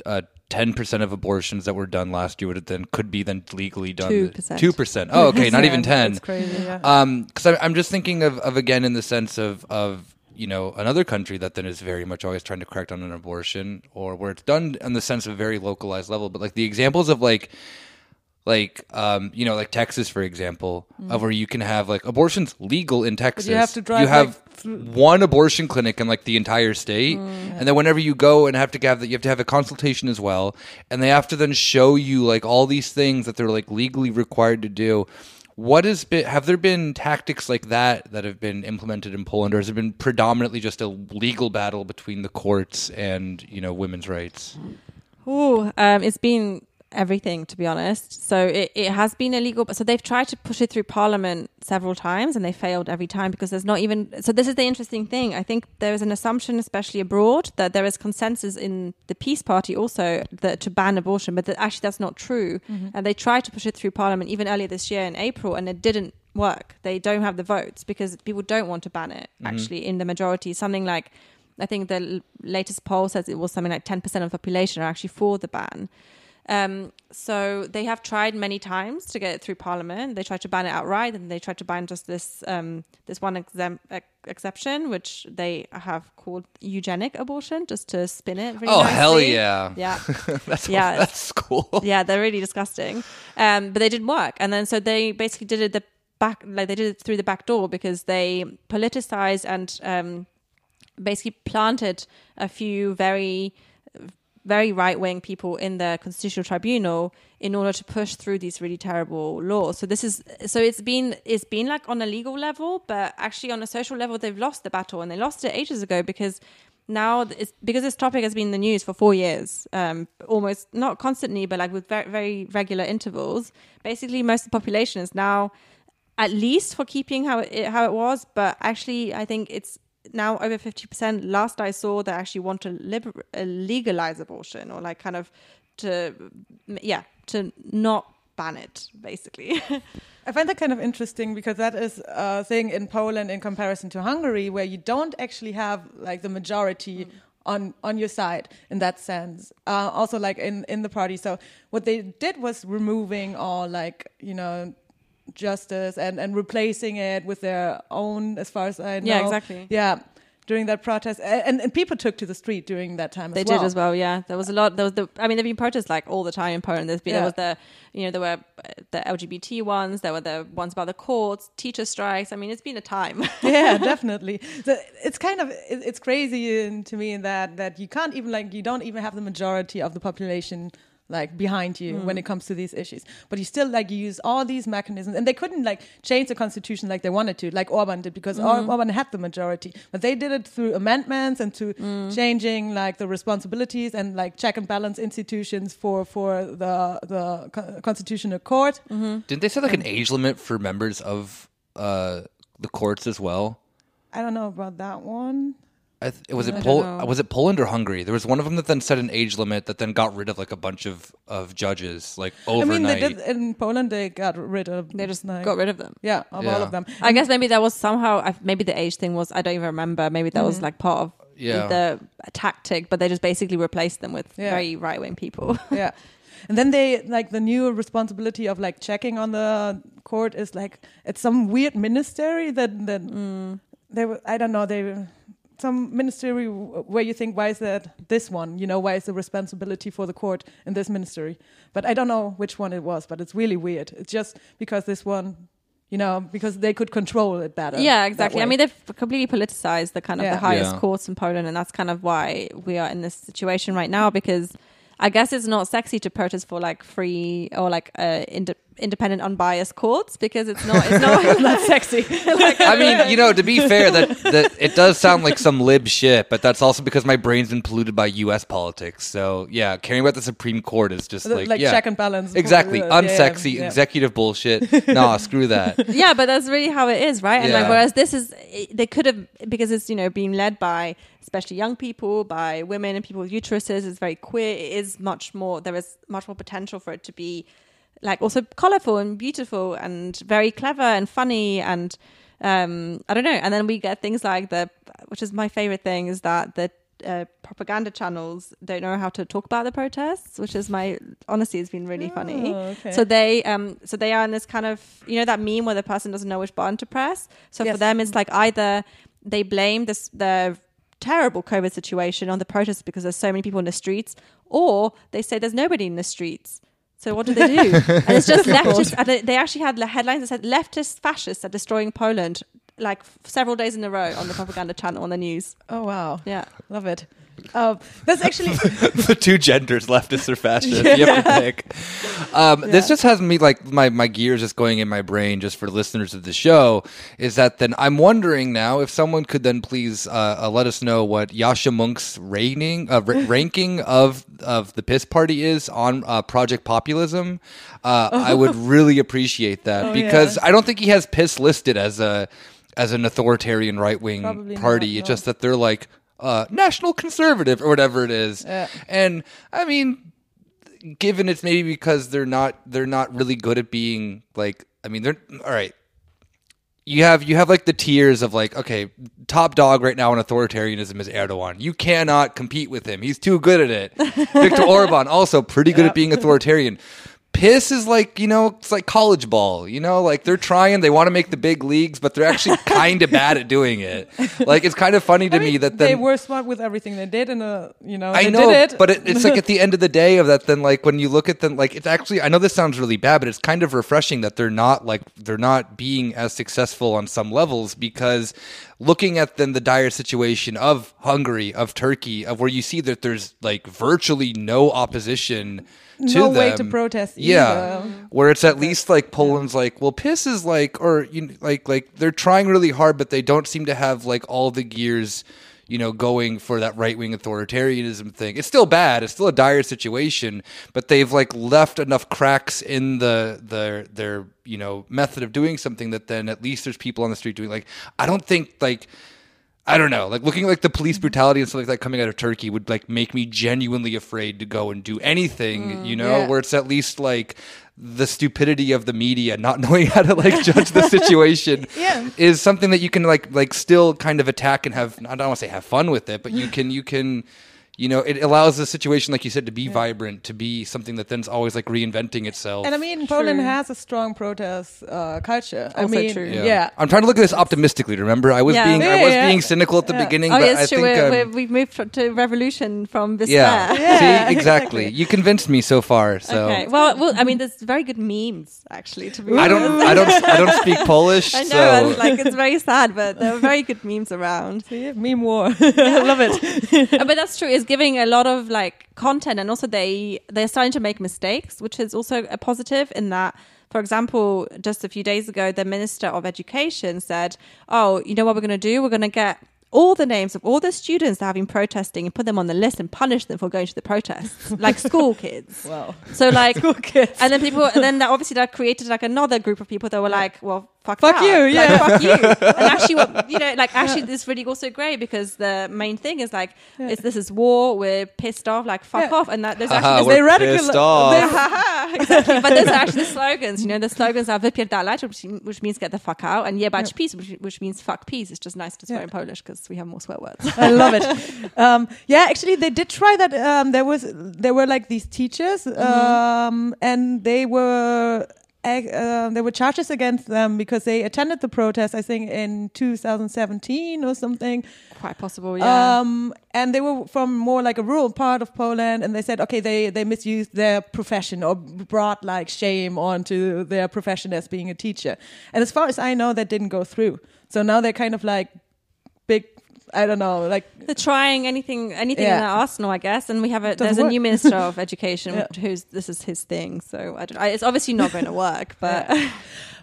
uh, ten percent of abortions that were done last year would have then could be then legally done. 2%. Oh, okay, [LAUGHS] not Yeah, even ten. That's crazy. Yeah. Um, because I'm just thinking of, of again in the sense of of you know another country that then is very much always trying to crack down on an abortion or where it's done in the sense of a very localized level, but like the examples of like like um you know like Texas for example of where you can have like abortions legal in Texas. You have to drive, You have like, one abortion clinic in like the entire state, and then whenever you go and have to have that, you have to have a consultation as well, and they have to then show you like all these things that they're like legally required to do. What has been? Have there been tactics like that that have been implemented in Poland, or has it been predominantly just a legal battle between the courts and you know women's rights? Ooh, um, it's been everything to be honest. So it, it has been illegal. But so they've tried to push it through Parliament several times, and they failed every time because there's not even. So this is the interesting thing. I think there is an assumption, especially abroad, that there is consensus in the PiS Party also that to ban abortion, but that actually that's not true. Mm-hmm. And they tried to push it through Parliament even earlier this year in April, and it didn't work. They don't have the votes because people don't want to ban it. Mm-hmm. Actually, in the majority, something like. I think the latest poll says it was something like 10% of the population are actually for the ban. Um, so they have tried many times to get it through Parliament. They tried to ban it outright, and they tried to ban just this um, this one exemp- ex- exception, which they have called eugenic abortion, just to spin it. Really Oh hell yeah! Yeah, [LAUGHS] that's Yeah. [LAUGHS] that's cool. yeah, they're really disgusting. Um, but they didn't work, and then so they basically did it the back, like they did it through the back door because they politicized and um, basically planted a few very very right wing people in the constitutional tribunal in order to push through these really terrible laws. So this is so it's been it's been like on a legal level, but actually on a social level they've lost the battle and they lost it ages ago because now it's because this topic has been in the news for four years, um, almost not constantly, but like with very very regular intervals. Basically, most of the population is now at least for keeping how it how it was, but actually I think it's now over 50%. Last I saw, they actually want to liber- legalize abortion or like kind of to, yeah, to not ban it, basically. [LAUGHS] I find that kind of interesting because that is a thing in Poland in comparison to Hungary, where you don't actually have like the majority. On, on your side in that sense uh, also like in in the party so what they did was removing all like you know justice and and replacing it with their own as far as i know Yeah, exactly. yeah during that protest and, and people took to the street during that time They well. did as well, yeah. There was a lot. There was the. I mean, there've been protests like all the time in Poland. There's been Yeah. there was the, you know, there were uh, the LGBT ones. There were the ones about the courts, teacher strikes. I mean, it's been a time. [LAUGHS] [LAUGHS] yeah, definitely. So it's kind of it's crazy in, to me in that that you can't even like you don't even have the majority of the population like behind you when mm. it comes to these issues. But you still like you use all these mechanisms and they couldn't like change the constitution like they wanted to like orban did because Or- mm-hmm. orban had the majority. But they did it through amendments and to mm. changing like the responsibilities and like check and balance institutions for for the the constitutional court. Mm-hmm. Didn't they set like an age limit for members of uh, the courts as well? i don't know about that one. I th- was it Pol- was it Poland or Hungary? There was one of them that then set an age limit that then got rid of like a bunch of, of judges like overnight. i mean they did in poland they got rid of they just like, got rid of them. Yeah, of all of them. I guess maybe that was somehow. Maybe the age thing was. I don't even remember. Maybe that was mm-hmm. like part of Yeah. the tactic, but they just basically replaced them with Yeah. very right wing people. [LAUGHS] yeah. And then they like the new responsibility of like checking on the court is like it's some weird ministry that that mm. they were I don't know they were- some ministry where you think why is that this one you know why is the responsibility for the court in this ministry but I don't know which one it was but it's really weird it's just because this one you know because they could control it better yeah, exactly. I mean, they've completely politicized the kind of Yeah. the highest Yeah. courts in Poland, and that's kind of why we are in this situation right now. Because I guess it's not sexy to protest for like free or like uh, inde- independent, unbiased courts because it's not. It's not. it's not sexy [LAUGHS] like, I mean, you know, to be fair, that that it does sound like some lib shit, but that's also because my brain's been polluted by U.S. politics. So yeah, caring about the Supreme Court is just like, like, yeah, check and balance exactly yeah, unsexy yeah. executive bullshit. [LAUGHS] nah, screw that. yeah, but that's really how it is, right? And like, whereas this is, they could have because it's you know being led by especially young people, by women and people with uteruses. It's very queer. It is much more. There is much more potential for it to be like also colorful and beautiful and very clever and funny and um I don't know. And then we get things like the, which is my favorite thing, is that the uh, propaganda channels don't know how to talk about the protests, which is my honestly has been really funny. Oh, okay. So they um so they are in this kind of you know that meme where the person doesn't know which button to press. So Yes. for them it's like either they blame this the terrible COVID situation on the protests because there's so many people in the streets, or they say there's nobody in the streets. So what do they do? [LAUGHS] and it's just leftists. And they- they actually had the headlines that said leftist fascists are destroying Poland, like f- several days in a row on the propaganda channel on the news. oh wow Yeah. Love it. Um, that's actually [LAUGHS] the two genders, leftist or fascist. You have to pick. Um, This just has me like my, my gears just going in my brain just for listeners of the show. Is that then I'm wondering now if someone could then please uh, uh, let us know what Yascha Mounk's rating uh, ra- [LAUGHS] ranking of of the piss party is on uh, Project Populism. Uh, I would [LAUGHS] really appreciate that Oh, because yeah. I don't think he has piss listed as a as an authoritarian right wing party. not, It's no. just that they're like uh, national conservative or whatever it is. Yeah. And I mean, given it's maybe because they're not they're not really good at being like I mean they're all right. You have you have like the tiers of like okay top dog right now in authoritarianism is Erdogan. You cannot compete with him. He's too good at it. [LAUGHS] Victor Orban also pretty good at being authoritarian. Piss is like you know it's like college ball. You know like they're trying. They want to make the big leagues, but they're actually [LAUGHS] kind of bad at doing it. Like it's kind of funny to I mean, me that they were smart with everything they did, and uh, you know I they know, did it. but it, it's like at the end of the day of that. Then, like when you look at them, like it's actually. I know this sounds really bad, but it's kind of refreshing that they're not like they're not being as successful on some levels because looking at then the dire situation of Hungary, of Turkey, of where you see that there's like virtually no opposition. To No way to protest Yeah, either. where it's at least like Poland's like, well, piss is like, or you know, like like they're trying really hard, but they don't seem to have like all the gears, you know, going for that right wing authoritarianism thing. It's still bad. It's still a dire situation, but they've like left enough cracks in the the their you know method of doing something that then at least there's people on the street doing like I don't think like. I don't know, like looking like the police mm-hmm. brutality and stuff like that coming out of Turkey would like make me genuinely afraid to go and do anything, you mm, know, Yeah. where it's at least like the stupidity of the media not [LAUGHS] knowing how to like judge the situation [LAUGHS] Yeah. is something that you can like like still kind of attack and have I don't want to say have fun with it, but you can you can you know, it allows the situation, like you said, to be vibrant, to be something that then's always like reinventing itself. And I mean, Poland has a strong protest uh, culture. I Also mean, true. yeah. I'm trying to look at this optimistically. Remember, I was Yeah. being I was yeah. being cynical at the Yeah. beginning, Oh but yes, I true. think We're, um, we're, we've moved to revolution from yeah. despair. Yeah, See, [LAUGHS] exactly. [LAUGHS] You convinced me so far. So Okay. Well, well, I mean, there's very good memes actually. To be I don't honest. I don't [LAUGHS] I don't speak Polish. I know, so and, like it's very sad, but there are very good memes around. See, meme war. I love it. But that's true. It's giving a lot of like content, and also they they're starting to make mistakes, which is also a positive in that. For example, just a few days ago, the Minister of Education said, "Oh, you know what we're going to do? We're going to get." All the names of all the students that have been protesting and put them on the list and punish them for going to the protests, [LAUGHS] like school kids. Wow. So like, [LAUGHS] School kids. and then people, and then that obviously that created like another group of people that were like, well, fuck, Fuck that. you, Like, yeah. fuck you. And [LAUGHS] actually, what, you know, like actually, this really also great because the main thing is like, it's, this is war. We're pissed off. Like, fuck Yeah. off. And that there's actually we're they radical- pissed off. they- [LAUGHS] exactly, but there's actually the slogans. You know, the slogans are wypierdalać, which, which means get the fuck out, and jebać PiS, which, which means fuck peace. It's just nice to swear Yeah. in Polish because we have more swear words. I love it. [LAUGHS] Um, yeah, actually, they did try that. Um, there was there were like these teachers, um, and they were. Uh, there were charges against them because they attended the protest, I think, in 2017 or something. Quite possible, yeah. Um, and they were from more like a rural part of Poland, and they said, okay, they they misused their profession or brought like shame onto their profession as being a teacher. And as far as I know, that didn't go through. So now they're kind of like. I don't know, like They're trying anything, anything in Yeah. their arsenal, I guess. And we have a there's a new minister of [LAUGHS] education Yeah. who's this is his thing. So I don't. I, it's obviously not going to work, [LAUGHS] but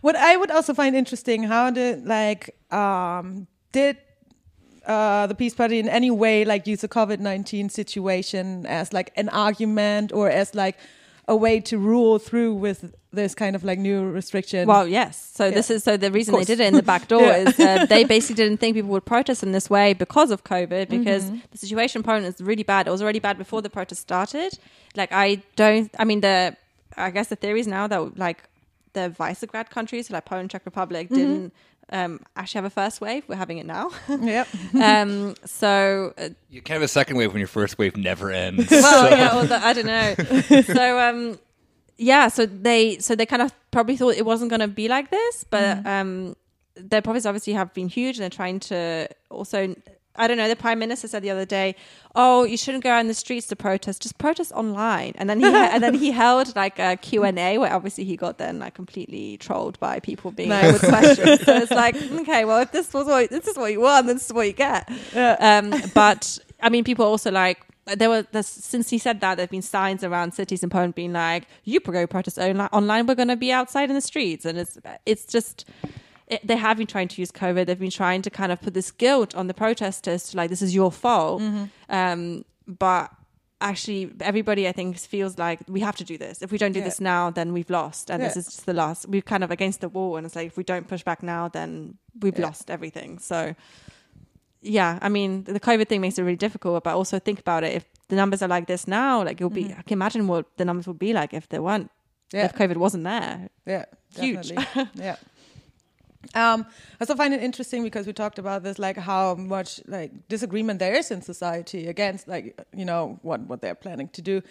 what I would also find interesting, how did like um did uh, the PiS Party in any way like use the COVID nineteen situation as like an argument or as like a way to rule through with this kind of like new restriction? well, yes. So this is so the reason they did it in the back [LAUGHS] door Yeah. is uh, they basically didn't think people would protest in this way because of COVID. Because Mm-hmm. the situation in Poland is really bad. It was already bad before the protest started. Like I don't. I mean the. I guess the theory is now that like the Visegrad countries, so like Poland, Czech Republic, Mm-hmm. didn't. Um, actually have a first wave. We're having it now. [LAUGHS] yep. [LAUGHS] um, so uh, you can't have a second wave when your first wave never ends. well, yeah, or the, I don't know. so, um, yeah, so they so they kind of probably thought it wasn't going to be like this, but um, their profits obviously have been huge, and they're trying to also. I don't know. The prime minister said the other day, "Oh, you shouldn't go out in the streets to protest. Just protest online." And then he and then he [LAUGHS] held like a Q and A where obviously he got then like completely trolled by people being Nice. with questions. so it's [LAUGHS] like, okay, well, if this was what this is what you want, this is what you get. Um, but I mean, people also like there were since he said that there've been signs around cities in Poland being like, "You go protest onli- online, we're going to be outside in the streets," and it's it's just. It, they have been trying to use COVID. They've been trying to kind of put this guilt on the protesters to like this is your fault. Um, but actually, everybody I think feels like we have to do this. If we don't do Yeah. this now, then we've lost, and this is just the last. We're kind of against the wall, and it's like if we don't push back now, then we've Yeah. lost everything. So yeah, I mean, the COVID thing makes it really difficult, but also think about it. If the numbers are like this now, like it'll be, I can imagine what the numbers would be like if there weren't, Yeah. if COVID wasn't there. Yeah, Huge. definitely. yeah. Um, I also find it interesting because we talked about this, like how much like disagreement there is in society against, like you know, what what they're planning to do,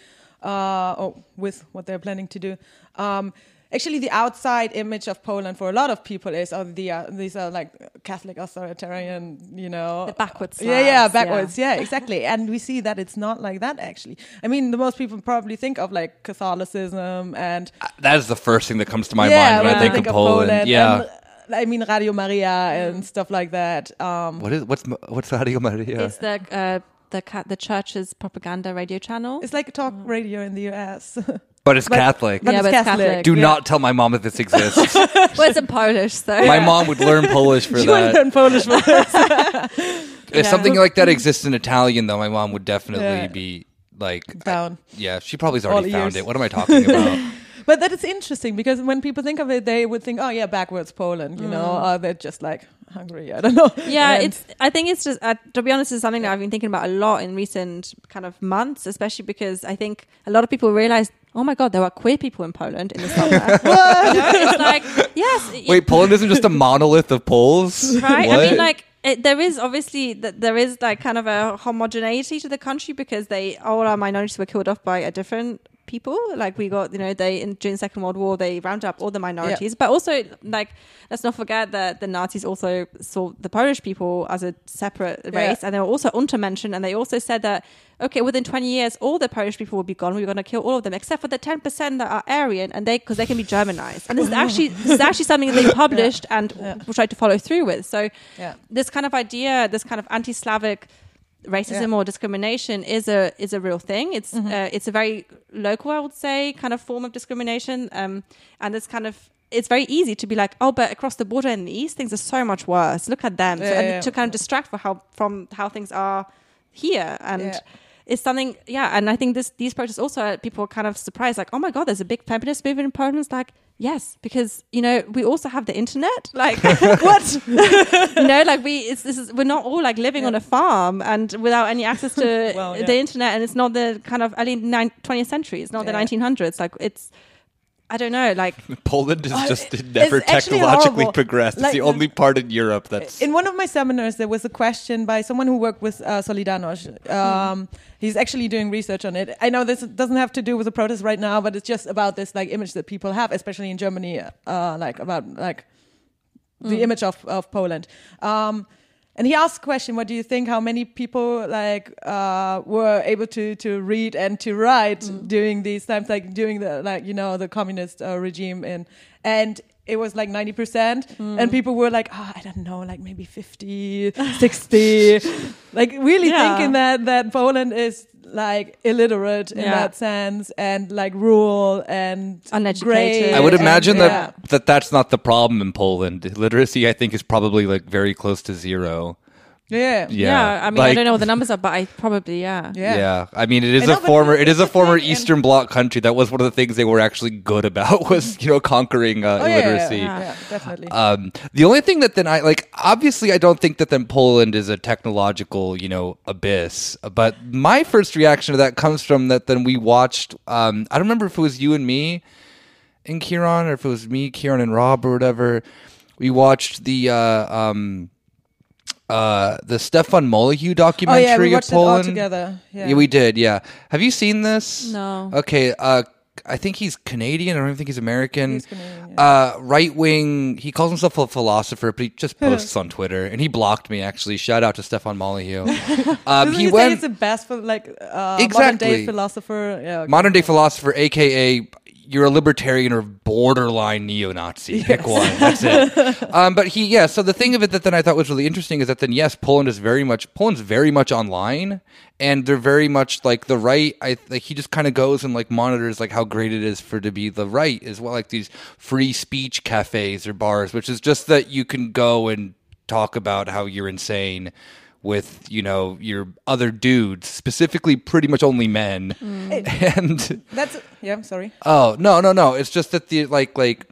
uh, or with what they're planning to do. Um, actually, the outside image of Poland for a lot of people is, oh, the uh, these are like Catholic authoritarian, you know, The backwards yeah, yeah, backwards, yeah. exactly. [LAUGHS] And we see that it's not like that actually. I mean, the most people probably think of like Catholicism and that is the first thing that comes to my yeah, mind when I you think, of Poland. Yeah. and, I mean Radio Maria and stuff like that. Um, what is what's what's Radio Maria? It's the uh, the the church's propaganda radio channel. it's like a talk radio in the US. [LAUGHS] But it's but- Catholic. but Yeah, it's but it's Catholic. Catholic. Do yeah. not tell my mom that this exists. [LAUGHS] well, it's in Polish, so My mom would learn Polish for [LAUGHS] She would that. learn Polish for this. [LAUGHS] If Yeah. something like that exists in Italian, though, my mom would definitely Yeah. be like Down. yeah, she probably's All already found ears. it. What am I talking about? But that is interesting because when people think of it, they would think, oh yeah, backwards Poland. You know, Mm. uh, they're just like Hungary. I don't know. Yeah, And- it's. I think it's just. Uh, to be honest, it's something that I've been thinking about a lot in recent kind of months, especially because I think a lot of people realize, oh my god, there are queer people in Poland in the summer. You [LAUGHS] know, [LAUGHS] it's like yes. it- Wait, Poland isn't just a monolith of Poles, right? What? I mean, like it, there is obviously that there is like kind of a homogeneity to the country because they all our minorities were killed off by a different people. Like we got, you know, they in, during the Second World War they rounded up all the minorities, but also like let's not forget that the Nazis also saw the Polish people as a separate Yeah. race, and they were also untermenschen, and they also said that okay, within 20 years all the Polish people will be gone. We're going to kill all of them except for the 10% that are Aryan, and they because they can be Germanized. And this is actually [LAUGHS] this is actually something that they published and Yeah. tried to follow through with. So yeah. this kind of idea, this kind of anti-Slavic racism Yeah. or discrimination is a is a real thing. It's uh, it's a very local, I would say, kind of form of discrimination, um, and it's kind of it's very easy to be like, oh, but across the border in the east, things are so much worse. Look at them, so, Yeah, and yeah. to kind of distract for how from how things are here, and it's something, yeah. And I think this these protests also uh, people are kind of surprised, like, oh my god, there's a big feminist movement in Poland. It's like. Yes, because you know we also have the internet. Like [LAUGHS] what? you know, like we it's this is we're not all like living on a farm and without any access to [LAUGHS] Well, yeah. the internet, and it's not the kind of early nine, 20th century. It's not Yeah. the 1900s. Like it's, I don't know, like [LAUGHS] Poland is just it's never technologically progressed. It's Like the the- only part in Europe that's. In one of my seminars, there was a question by someone who worked with uh, Solidarność. Um, he's actually doing research on it. I know this doesn't have to do with the protest right now, but it's just about this like image that people have, especially in Germany, uh, like about like the image of of Poland. Um, and he asked a question: What do you think? How many people like uh, were able to to read and to write during these times, like during the like you know the communist uh, regime? In and it was like 90% and people were like oh, i don't know like maybe 50 60 [LAUGHS] like really Yeah. thinking that that poland is like illiterate in Yeah. that sense and like rural and Uneducated. gray I would and- imagine yeah. that, that that's not the problem in Poland. Literacy, I think, is probably like very close to zero. Yeah Yeah, I mean, I like- don't know what the numbers are, but I probably, yeah. yeah Yeah. I mean, it is I a but former it it's is a the former thing, and- Eastern Bloc country. That was one of the things they were actually good [LAUGHS] about was you know conquering uh, oh, yeah, illiteracy. yeah, yeah, definitely Um, the only thing that then I like, obviously, I don't think that then Poland is a technological, you know, abyss. But my first reaction to that comes from that then we watched. Um, I don't remember if it was you and me and Kieran, or if it was me, Kieran, and Rob, or whatever. We watched the uh, um, uh, the Stefan Molyneux oh documentary yeah we of watched it all together yeah, Yeah, we did. Yeah. Have you seen this? No. Okay. Uh, I think he's Canadian. I don't even think he's American. He's Canadian, Uh, right wing. He calls himself a philosopher, but he just [LAUGHS] posts on Twitter, and he blocked me. Actually, shout out to Stefan Molyneux. [LAUGHS] Um, he he say went it's the best for like uh, modern day philosopher yeah okay. modern day philosopher, aka you're a libertarian or borderline neo-Nazi. Pick one. That's it. [LAUGHS] um, but he, yeah. So the thing of it that then I thought was really interesting is that then yes, Poland is very much Poland's very much online, and they're very much like the right. I like he just kind of goes and like monitors like how great it is for to be the right as well, like these free speech cafes or bars, which is just that you can go and talk about how you're insane with you know your other dudes specifically pretty much only men. [LAUGHS] And that's yeah I'm sorry. Oh no no no! It's just that the like like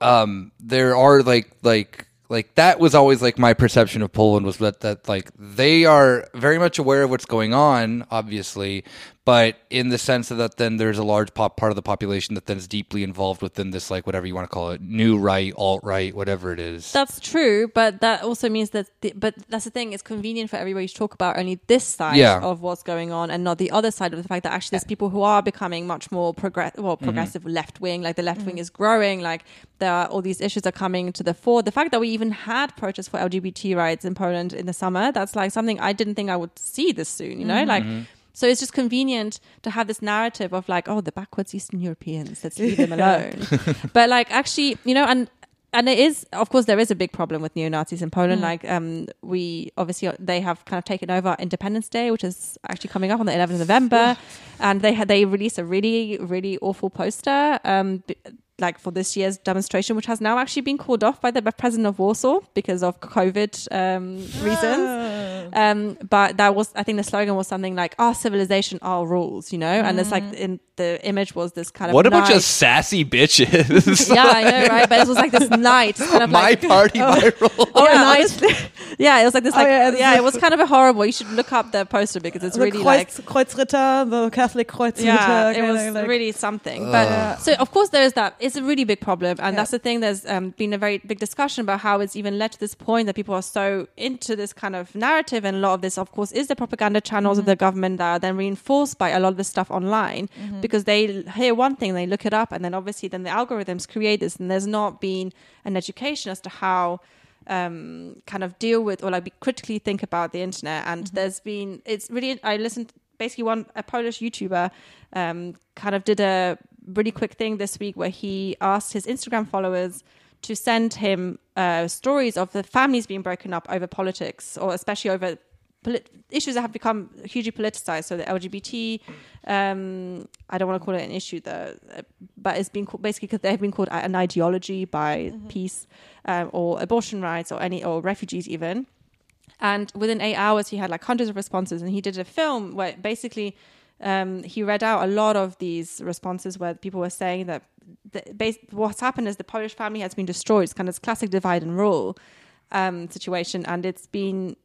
um there are like like like that was always like my perception of Poland was that that like they are very much aware of what's going on, obviously, but in the sense that then there's a large pop part of the population that then is deeply involved within this like whatever you want to call it, new right, alt right, whatever it is. That's true, but that also means that. The, but that's the thing; it's convenient for everybody to talk about only this side Yeah. of what's going on, and not the other side of the fact that actually there's people who are becoming much more progress, well, Mm-hmm. progressive left wing. Like the left wing mm-hmm. is growing. Like there are all these issues are coming to the fore. The fact that we even had protests for LGBT rights in Poland in the summer, that's like something I didn't think I would see this soon. You know, mm-hmm. like. Mm-hmm. So it's just convenient to have this narrative of like, oh, the backwards Eastern Europeans, let's leave them alone. [LAUGHS] [LAUGHS] but like, actually, you know, and and it is, of course, there is a big problem with neo Nazis in Poland. Like, um, we obviously they have kind of taken over Independence Day, which is actually coming up on the 11th of November, and they had they released a really really awful poster. Um, like for this year's demonstration, which has now actually been called off by the president of Warsaw because of COVID um, reasons. Um, but that was, I think, the slogan was something like "Our civilization, our rules," you know. And it's like in the image was this kind of What a bunch of sassy bitches. [LAUGHS] yeah, I know, right? But it was like this knight, kind of My like party, my [LAUGHS] rule. Oh, Yeah, honestly, [LAUGHS] yeah, it was like this, Oh, like, yeah, yeah, it was kind of a horrible. You should look up the poster because it's the really like, Kreuzritter, the Catholic Kreuzritter. yeah, it was like- really something. But so, of course, there is that. It's a really big problem, and Yeah. that's the thing. There's um, been a very big discussion about how it's even led to this point that people are so into this kind of narrative, and a lot of this, of course, is the propaganda channels of the government that are then reinforced by a lot of this stuff online because they hear one thing, they look it up, and then obviously then the algorithms create this, and there's not been an education as to how um, kind of deal with or like be critically think about the internet. And there's been it's really I listened basically one a Polish YouTuber um, kind of did a really quick thing this week where he asked his Instagram followers to send him uh, stories of the families being broken up over politics or especially over polit- issues that have become hugely politicized. So the LGBT, um, I don't want to call it an issue though, but it's been called, basically because they have been called an ideology by PiS um, or abortion rights or any or refugees even. And within eight hours, he had like hundreds of responses, and he did a film where basically um, he read out a lot of these responses where people were saying that the, bas- what's happened is the Polish family has been destroyed. It's kind of this classic divide and rule um, situation, and it's been.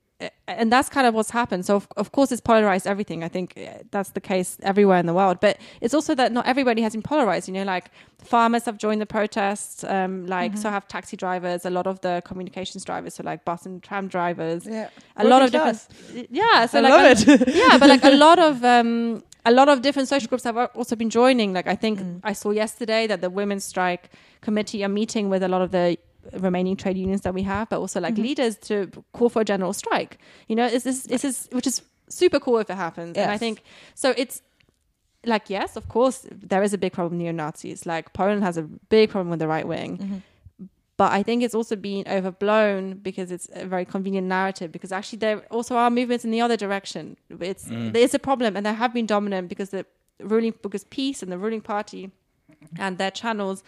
And that's kind of what's happened. So, of, of course, it's polarized everything. I think uh, that's the case everywhere in the world. But it's also that not everybody has been polarized. You know, like farmers have joined the protests, um, like so have taxi drivers, a lot of the communications drivers, so like bus and tram drivers Yeah. a lot of Working different yeah so I like a, [LAUGHS] yeah but like a lot of um a lot of different social groups have also been joining like i think Mm. i saw yesterday that the women's strike committee are meeting with a lot of the remaining trade unions that we have but also like Mm-hmm. leaders to call for a general strike you know is this this is which is super cool if it happens and i think so it's like yes of course there is a big problem with neo-nazis like poland has a big problem with the right wing Mm-hmm. but I think it's also been overblown because it's a very convenient narrative. Because actually, there also are movements in the other direction. It's there is a problem, and they have been dominant because the ruling because PiS and the ruling party and their channels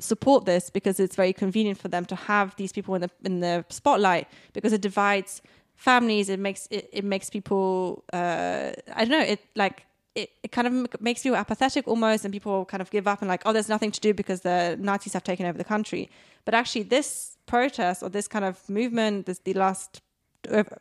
support this because it's very convenient for them to have these people in the in the spotlight because it divides families. It makes it, it makes people uh, I don't know it like. It, it kind of makes people apathetic almost, and people kind of give up and like, oh, there's nothing to do because the Nazis have taken over the country. But actually, this protest or this kind of movement, this the last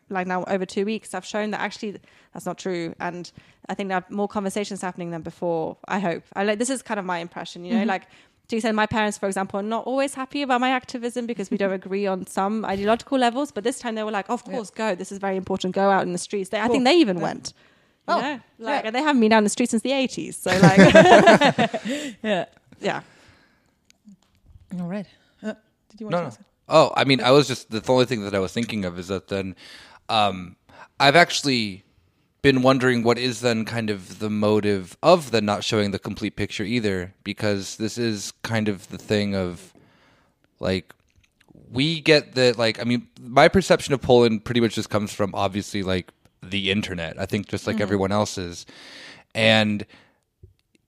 like now over two weeks, have shown that actually that's not true. And I think there are more conversations happening than before. I hope. I like this is kind of my impression. You know, like to the extent my parents, for example, are not always happy about my activism because we don't [LAUGHS] agree on some ideological levels. But this time they were like, of course, go. This is very important. Go out in the streets. They, I think they even went. You Oh, know? like yeah. and they haven't been down the streets since the eighties. So like, [LAUGHS] [LAUGHS] Yeah. yeah. All right. Uh, did you want No, to no. ask? Oh, I mean, I was just the only thing that I was thinking of is that then um, I've actually been wondering what is then kind of the motive of the not showing the complete picture either, because this is kind of the thing of like we get that like I mean my perception of Poland pretty much just comes from obviously like the internet. I think just like mm-hmm. everyone else's. And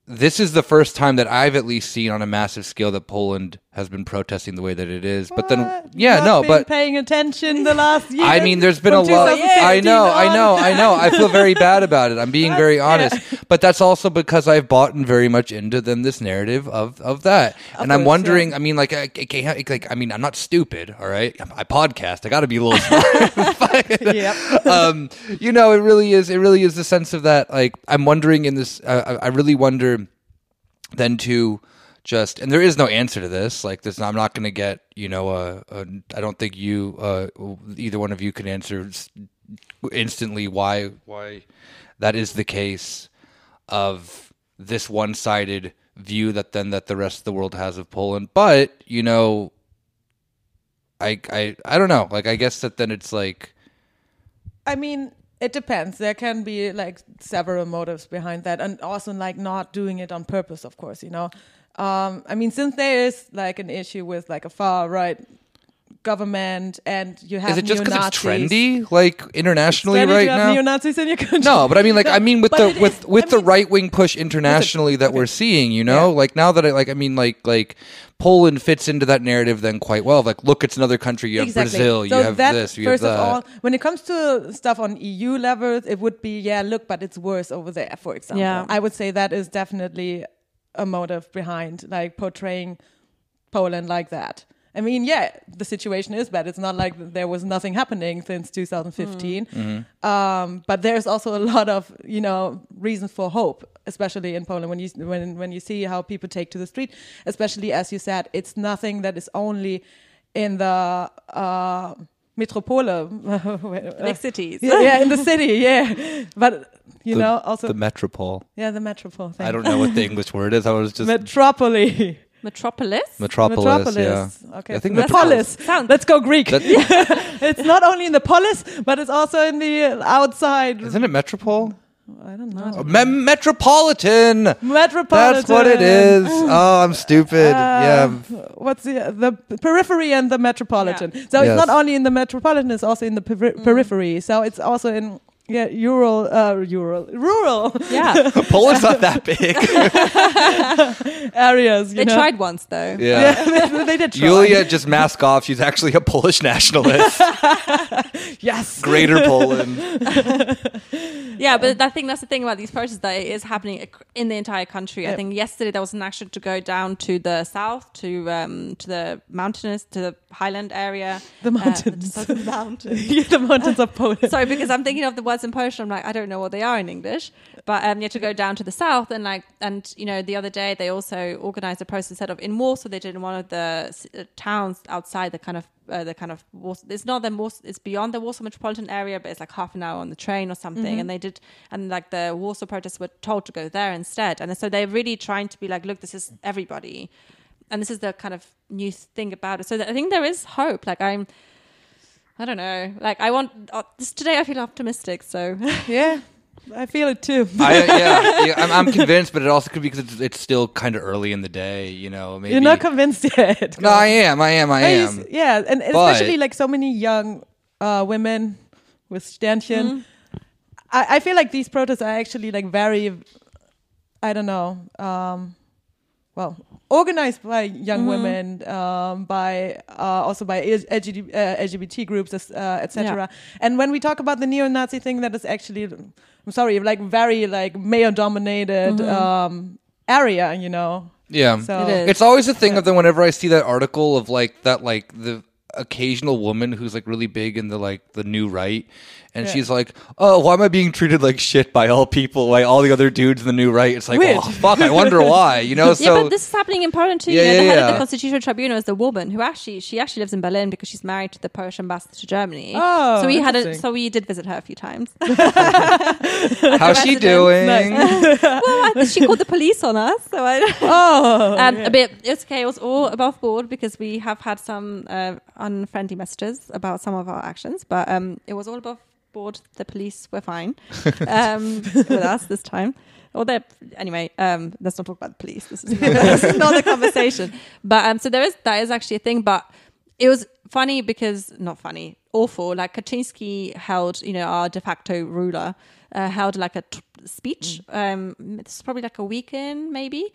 this is the first time that I've at least seen on a massive scale that Poland has been protesting the way that it is. But then, yeah, Not no, been but paying attention the last [LAUGHS] year. I mean, there's been a lot. I know, I know. I know. I feel very [LAUGHS] bad about it. I'm being very Yeah. honest, but that's also because I've bought in very much into then this narrative of of that, and I'm course, wondering. I mean, like, I, I can't, like, I mean, I'm not stupid. All right, I podcast. I got to be a little smart. [LAUGHS] Yep. um, you know, it really is. It really is the sense of that. Like, I'm wondering in this. Uh, I really wonder then to just and there is no answer to this. Like, this, I'm not going to get. You know, I don't think you, uh, either one of you, can answer instantly why why that is the case of this one-sided view that then that the rest of the world has of Poland. But you know, I I I don't know. Like, I guess that then it's like. I mean, it depends. There can be like several motives behind that, and also like not doing it on purpose, of course. You know, um, I mean, since there is like an issue with like a far right government and you have Is it just because it's trendy, like internationally, Trendy right to have now? neo-Nazis in your country. No, but I mean, like, I [LAUGHS] mean, with the with is- with I the mean- right wing push internationally that we're seeing, you know, Yeah. like now that I like, I mean, like like Poland fits into that narrative then quite well. Like, look, it's another country. You have exactly. Brazil. You have that, this. You first have that. of all, when it comes to stuff on EU levels, it would be yeah, look, but it's worse over there. For example, Yeah. I would say that is definitely a motive behind like portraying Poland like that. I mean, yeah, the situation is bad. It's not like there was nothing happening since 2015. Mm-hmm. Um, but there's also a lot of, you know, reasons for hope, especially in Poland when you when when you see how people take to the street. Especially as you said, it's nothing that is only in the uh, metropole, Big [LAUGHS] cities. yeah, yeah, in the city, yeah. But you The- know, also the metropole. yeah, the metropole. Thing. I don't know what the English word is. I was just Metropole. Metropolis. metropolis. Yeah. Okay. I think the metropolis. Sounds- Let's go Greek. That- [LAUGHS] it's not only in the polis, but it's also in the outside. Isn't it metropole? I don't know. Me- metropolitan. Metropolitan. That's what it is. Oh, I'm stupid. [LAUGHS] Uh, yeah. What's the the periphery and the metropolitan? So Yes. it's not only in the metropolitan; it's also in the peri- periphery. So it's also in yeah, rural, uh, rural, rural Yeah. [LAUGHS] Poland's not that big. [LAUGHS] areas. You they know? tried once though. Yeah. Yeah, [LAUGHS] they did try. Julia just mask off. She's actually a Polish nationalist. Yes. Greater Poland. Yeah, but I think that's the thing about these protests that it is happening in the entire country. I think yesterday there was an action to go down to the south, to um, to the mountainous, to the highland area. The uh, mountains. the mountains. yeah, the mountains of Poland. Sorry, because I'm thinking of the words in Polish. I'm like, I don't know what they are in English. But um, you have to go down to the south and like, and you know, the other day they also organized a protest instead of in Warsaw. They did in one of the uh, towns outside the kind of uh, the kind of Warsaw. It's not the Warsaw. It's beyond the Warsaw metropolitan area, but it's like half an hour on the train or something. And they did, and like the Warsaw protests were told to go there instead. And so they're really trying to be like, look, this is everybody. And this is the kind of new thing about it. So I think there is hope. Like I'm, I don't know. Like I want uh, this today. I feel optimistic. So [LAUGHS] yeah, I feel it too. [LAUGHS] I, yeah, [LAUGHS] yeah I'm, I'm convinced, but it also could be because it's, it's still kind of early in the day. You know, maybe. You're not convinced yet. no, I am. I am. I am. s- Yeah, and But- especially like so many young uh, women with Sternchen. Mm-hmm. I, I feel like these protests are actually like very, I don't know, um, well, organized by young Mm-hmm. women, um, by uh, also by LGBT, uh, LGBT groups, uh, etc. And when we talk about the neo-Nazi thing, that is actually, I'm sorry, like very like male-dominated Mm-hmm. um, area, you know. Yeah. So It is. It's always a thing of the whenever I see that article of like that like the occasional woman who's like really big in the like the new right and Yeah. she's like, "Oh, why am I being treated like shit by all people, by all the other dudes in the new right?" It's like, Weird. "Oh, fuck, I wonder [LAUGHS] why." You know, so yeah, but this is happening in Poland too. Yeah, you know, yeah, the head of the Constitutional Tribunal is the woman who actually she actually lives in Berlin because she's married to the Polish ambassador to Germany. Oh, so we had a so we did visit her a few times. [LAUGHS] how's she resident. doing? [LAUGHS] well, I, she called the police on us, so I. Oh, Um, yeah. A bit. It's okay. It was all above board because we have had some uh, unfriendly messages about some of our actions, but um, it was all above board. The police were fine [LAUGHS] um, with us this time. Or they anyway. Um, let's not talk about the police. This is not, this is not the conversation. But um, so there is that is actually a thing. But it was funny because not funny, awful. Like Kaczynski held, you know, our de facto ruler uh, held like a t- speech. Um, this is probably like a weekend, maybe.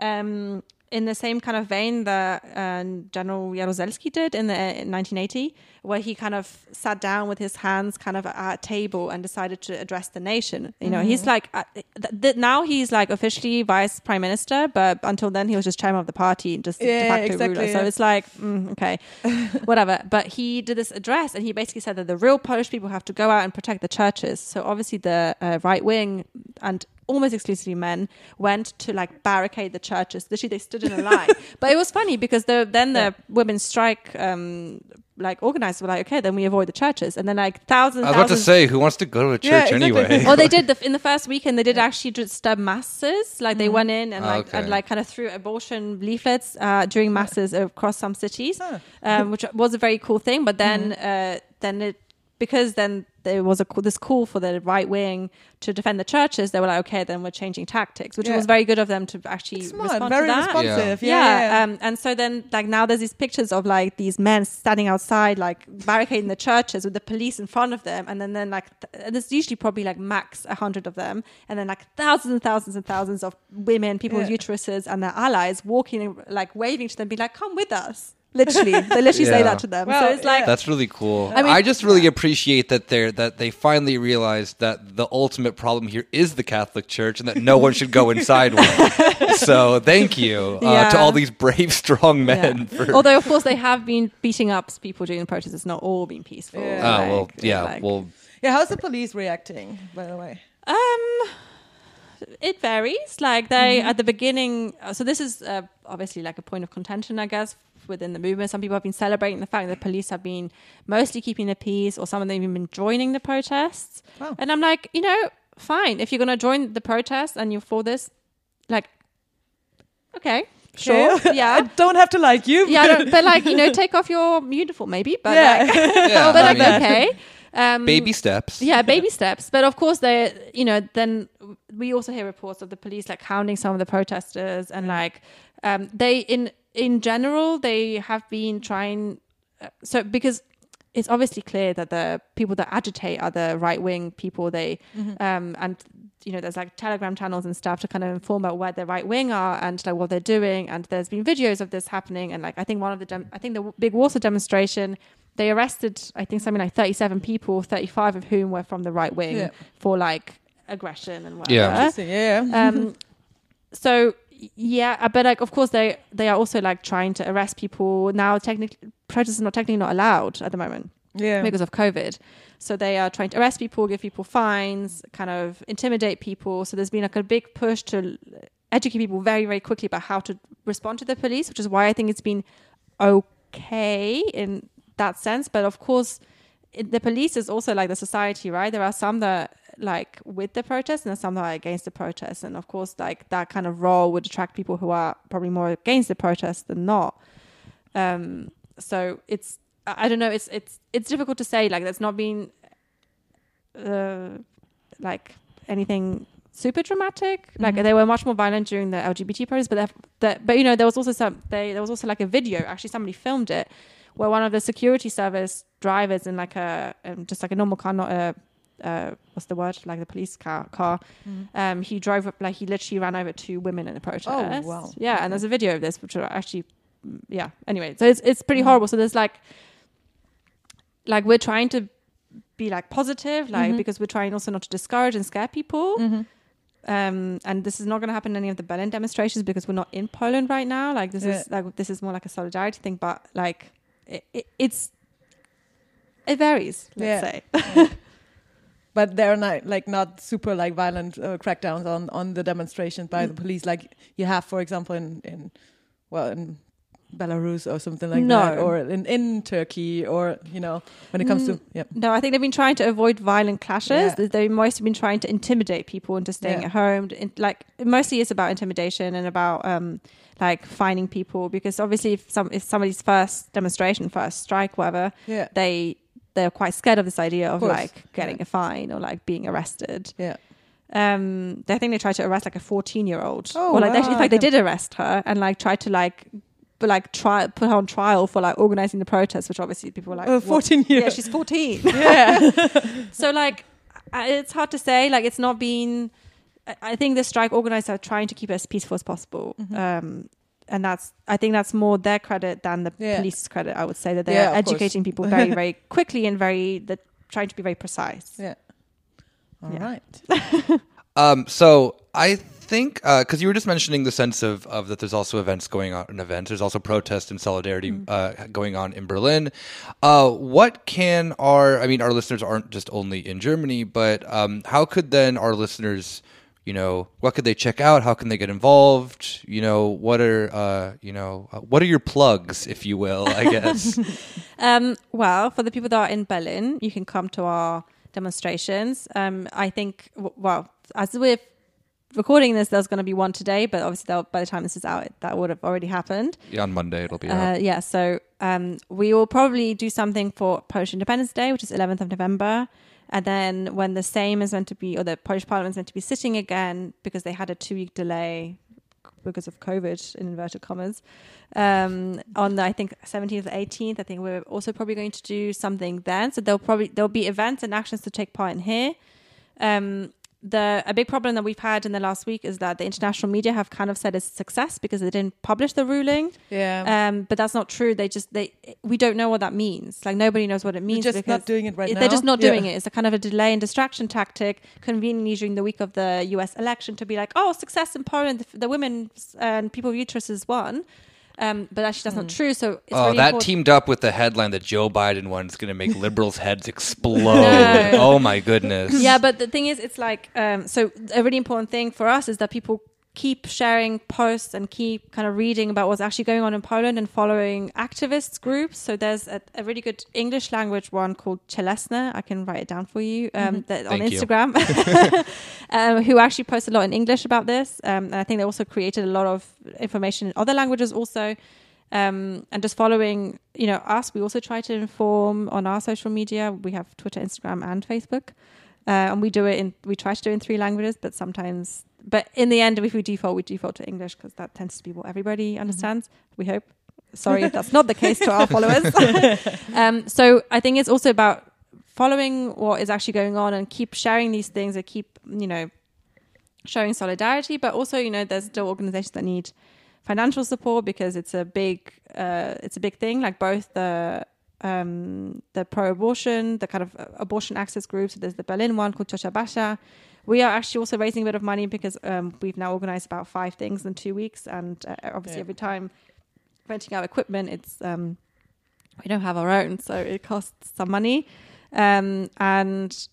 Um, in the same kind of vein that uh, General Jaruzelski did in the in 1980, where he kind of sat down with his hands kind of at a table and decided to address the nation. You know, he's like uh, th- th- now he's like officially vice prime minister, but until then he was just chairman of the party, just de facto exactly, ruler. So it's like mm, okay, [LAUGHS] whatever. But he did this address and he basically said that the real Polish people have to go out and protect the churches. So obviously the uh, right wing and almost exclusively men went to like barricade the churches. Literally, they stood in a line. [LAUGHS] but it was funny because the, then the women's strike. Um, like organizers were like, okay, then we avoid the churches, and then like thousands. I was about to say, who wants to go to a Yeah, church exactly. anyway? well, they [LAUGHS] did the, in the first weekend. They did actually just uh, masses. Like Mm-hmm. they went in and Ah, like okay. and like kind of threw abortion leaflets uh, during masses across some cities, Huh. um, which was a very cool thing. But then Mm-hmm. uh, then it because then there was a this call for the right wing to defend the churches, they were like, okay, then we're changing tactics, which Yeah. was very good of them to actually Smart, respond very to that. responsive. Yeah, Yeah, yeah. Um, and so then like now there's these pictures of like these men standing outside, like barricading the churches with the police in front of them, and then then like th- and there's usually probably like max a hundred of them, and then like thousands and thousands and thousands of women, people with uteruses, and their allies walking like waving to them, be like, "Come with us." Literally, they literally say Yeah. that to them. Well, so it's like. That's really cool. I, I mean- just really appreciate that they're that they finally realized that the ultimate problem here is the Catholic Church and that no one should go inside one. [LAUGHS] So thank you uh, Yeah. to all these brave, strong men. Yeah. For, Although, of course, they have been beating up people during the protests. It's not all been peaceful. Yeah. oh Like, well, yeah, like- well, Yeah, how's the police reacting, by the way? Um, it varies. Like they at the beginning. uh, So this is uh, obviously like a point of contention, I guess, within the movement. Some people have been celebrating the fact that the police have been mostly keeping the peace, or some of them even been joining the protests. Wow. And I'm like, you know, fine if you're going to join the protests and you're for this, like, okay, sure, [LAUGHS] Yeah. I don't have to like you. Yeah, but like you know, [LAUGHS] take off your uniform maybe, but Yeah. like, [LAUGHS] yeah, but like okay, um, baby steps. yeah, baby steps. But of course, they, you know, then we also hear reports of the police like hounding some of the protesters, and like um, they, in in general, they have been trying. Uh, so because it's obviously clear that the people that agitate are the right wing people. They um, and you know, there's like Telegram channels and stuff to kind of inform about where the right wing are and like what they're doing. And there's been videos of this happening. And like I think one of the, dem- I think the big Warsaw demonstration, they arrested I think something like 37 people, 35 of whom were from the right wing Yeah. for like aggression and whatever. Yeah. Yeah. Um, [LAUGHS] so y- yeah, uh, but like of course they they are also like trying to arrest people now. Technically, protests are not technically not allowed at the moment yeah. because of COVID. So they are trying to arrest people, give people fines, kind of intimidate people. So there's been like a big push to educate people very, very quickly about how to respond to the police, which is why I think it's been okay in that sense. But of course, it, the police is also like the society, right? There are some that like with the protest and some that are against the protest. And of course, like that kind of role would attract people who are probably more against the protest than not. Um, so it's I don't know. It's it's it's difficult to say. Like there's not been uh, like anything super dramatic. Like they were much more violent during the LGBT protests, but that but you know there was also some they there was also like a video. Actually, somebody filmed it where one of the security service drivers in like a um, just like a normal car, not a uh, what's the word like the police car car. Um, he drove up like he literally ran over two women in the protest. oh wow. Yeah, and there's a video of this which are actually mm, yeah. Anyway, so it's it's pretty horrible. So there's like like we're trying to be like positive, like because we're trying also not to discourage and scare people. Um, and this is not going to happen in any of the Berlin demonstrations because we're not in Poland right now. Like this is like this is more like a solidarity thing, but like it, it, it's it varies. Let's Yeah. say. [LAUGHS] but they're not like not super like violent uh, crackdowns on on the demonstrations by the Mm. police like you have for example in in well in Belarus or something like No. that or in in Turkey or you know when it comes to yeah No, I think they've been trying to avoid violent clashes. Yeah. They- They've mostly been trying to intimidate people into staying Yeah. at home. In, like mostly it's about intimidation and about um, like finding people because obviously if some if somebody's first demonstration, first strike, whatever, yeah they they're quite scared of this idea of, course. like getting a fine or like being arrested. yeah Um, I think they tried to arrest like a fourteen-year-old. Oh, or like they, in fact, they did arrest her and like tried to like. But like try put her on trial for like organizing the protest, which obviously people were like what? 14 years Yeah, she's fourteen. [LAUGHS] [LAUGHS] yeah so like it's hard to say like it's not been I- i think the strike organizers are trying to keep it as peaceful as possible Mm-hmm. um and that's i think that's more their credit than the Yeah. police's credit i would say that they're Yeah, course. educating people [LAUGHS] very very quickly and very they're trying to be very precise yeah all Yeah. right [LAUGHS] Um, so I think because you were just mentioning the sense of, of that there's also events going on in events. There's also protest and solidarity uh, going on in Berlin. Uh, what can our I mean our listeners aren't just only in Germany, but um, how could then our listeners you know what could they check out? How can they get involved? You know what are uh, you know uh, what are your plugs, if you will? I [LAUGHS] guess. [LAUGHS] Um, well, for the people that are in Berlin, you can come to our demonstrations. Um, I think, well, as we're recording this, there's going to be one today, but obviously by the time this is out, that would have already happened. yeah, on Monday it'll be out. Uh, yeah, so um, we will probably do something for Polish Independence Day, which is 11th of November. And then when the Sejm is meant to be, or the Polish Parliament is meant to be sitting again because they had a two week delay because of COVID in inverted commas. Um, on the I think 17th or 18th, I think we're also probably going to do something then. So there'll probably there'll be events and actions to take part in here. Um, the a big problem that we've had in the last week is that the international media have kind of said it's a success because they didn't publish the ruling. Yeah. Um, but that's not true. They just they we don't know what that means. Like nobody knows what it means. They're just not doing it right They're just not Yeah. doing it. It's a kind of a delay and distraction tactic, conveniently during the week of the U.S. election to be like, oh, success in Poland, the, the women and people of uteruses won. Um, but actually, that's not true. So it's oh, really that important. teamed up with the headline that Joe Biden won is going to make liberals' heads explode. No. Oh my goodness. yeah but the thing is it's like um, so a really important thing for us is that people keep sharing posts and keep kind of reading about what's actually going on in poland and following activists groups. So there's a, a really good english language one called chelesne. I can write it down for you um, that, on instagram. [LAUGHS] [LAUGHS] Um, who actually post a lot in english about this. Um, and i think they also created a lot of information in other languages also. Um, and just following you know us we also try to inform on our social media. We have twitter instagram and facebook. Uh, and we do it in we try to do it in three languages but sometimes but in the end if we default we default to english because that tends to be what everybody understands we hope. Sorry if that's not the case to our [LAUGHS] followers. [LAUGHS] Um, so i think it's also about following what is actually going on and keep sharing these things and keep you know showing solidarity but also you know there's still organizations that need financial support because it's a big uh, it's a big thing like both the um, the pro-abortion the kind of uh, abortion access groups there's the berlin one called Ciocia Basia we are actually also raising a bit of money because um, we've now organized about five things in two weeks and uh, obviously Yeah. every time renting out equipment it's um, we don't have our own so it costs some money um, and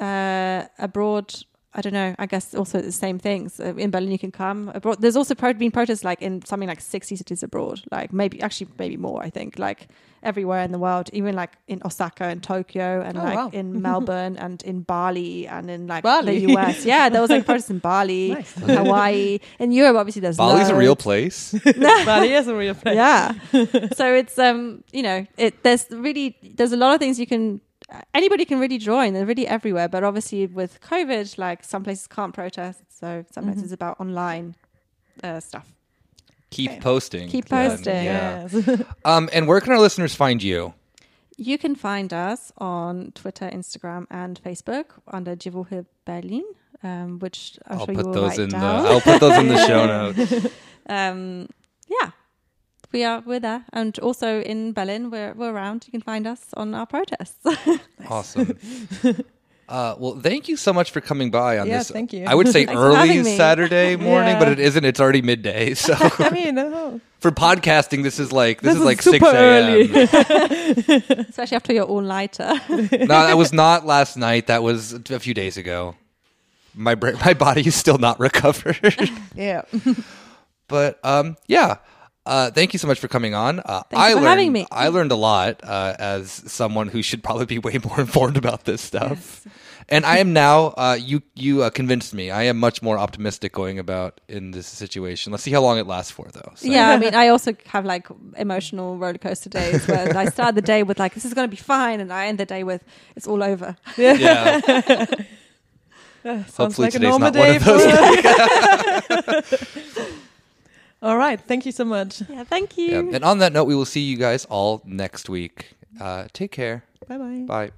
uh, abroad I don't know. I guess also the same things. Uh, in Berlin, you can come abroad. There's also pro- been protests like in something like 60 cities abroad, like maybe actually maybe more. I think like everywhere in the world, even like in Osaka and Tokyo and Oh, like wow. in [LAUGHS] Melbourne and in Bali and in like Bali. the US. [LAUGHS] Yeah, there was like protests in Bali, [LAUGHS] Nice. Hawaii, in Europe. Obviously, there's Bali's a real place. Bali is a real place. Yeah. so it's um you know it there's really there's a lot of things you can anybody can really join. They're really everywhere. But obviously with COVID, like some places can't protest, so sometimes Mm-hmm. it's about online uh, stuff. Keep Okay. posting. Keep then, posting. Yeah. Yes. [LAUGHS] Um, and where can our listeners find you? You can find us on Twitter, Instagram, and Facebook under Dziewuchy Berlin, um, which I'm I'll sure you put will write in the. down. I'll put those in the show [LAUGHS] notes. um, yeah, we are we're there, and also in Berlin, we're we're around. You can find us on our protests. [LAUGHS] Awesome. Uh, well, thank you so much for coming by on Yeah, this. thank you. I would say [LAUGHS] early. Saturday [LAUGHS] morning, Yeah. but it isn't. It's already midday. So I mean, oh, for podcasting, this is like this, This is is like six super early. a.m. Especially after your own lighter. no, that was not last night. That was a few days ago. My brain, my body is still not recovered. yeah. but um, yeah. Uh, thank you so much for coming on. Uh, I for learned, having me. I learned a lot uh, as someone who should probably be [LAUGHS] way more informed about this stuff. And I am now. Uh, you you uh, convinced me. I am much more optimistic going about in this situation. Let's see how long it lasts for, though. So. yeah, I mean, [LAUGHS] I also have like emotional roller coaster days where I start the day with like, this is going to be fine. And I end the day with, it's all over. yeah. [LAUGHS] Sounds Hopefully like a today's normal not one day of those All right. Thank you so much. Yeah, thank you. yeah. And on that note, we will see you guys all next week. Uh, take care. Bye bye. Bye.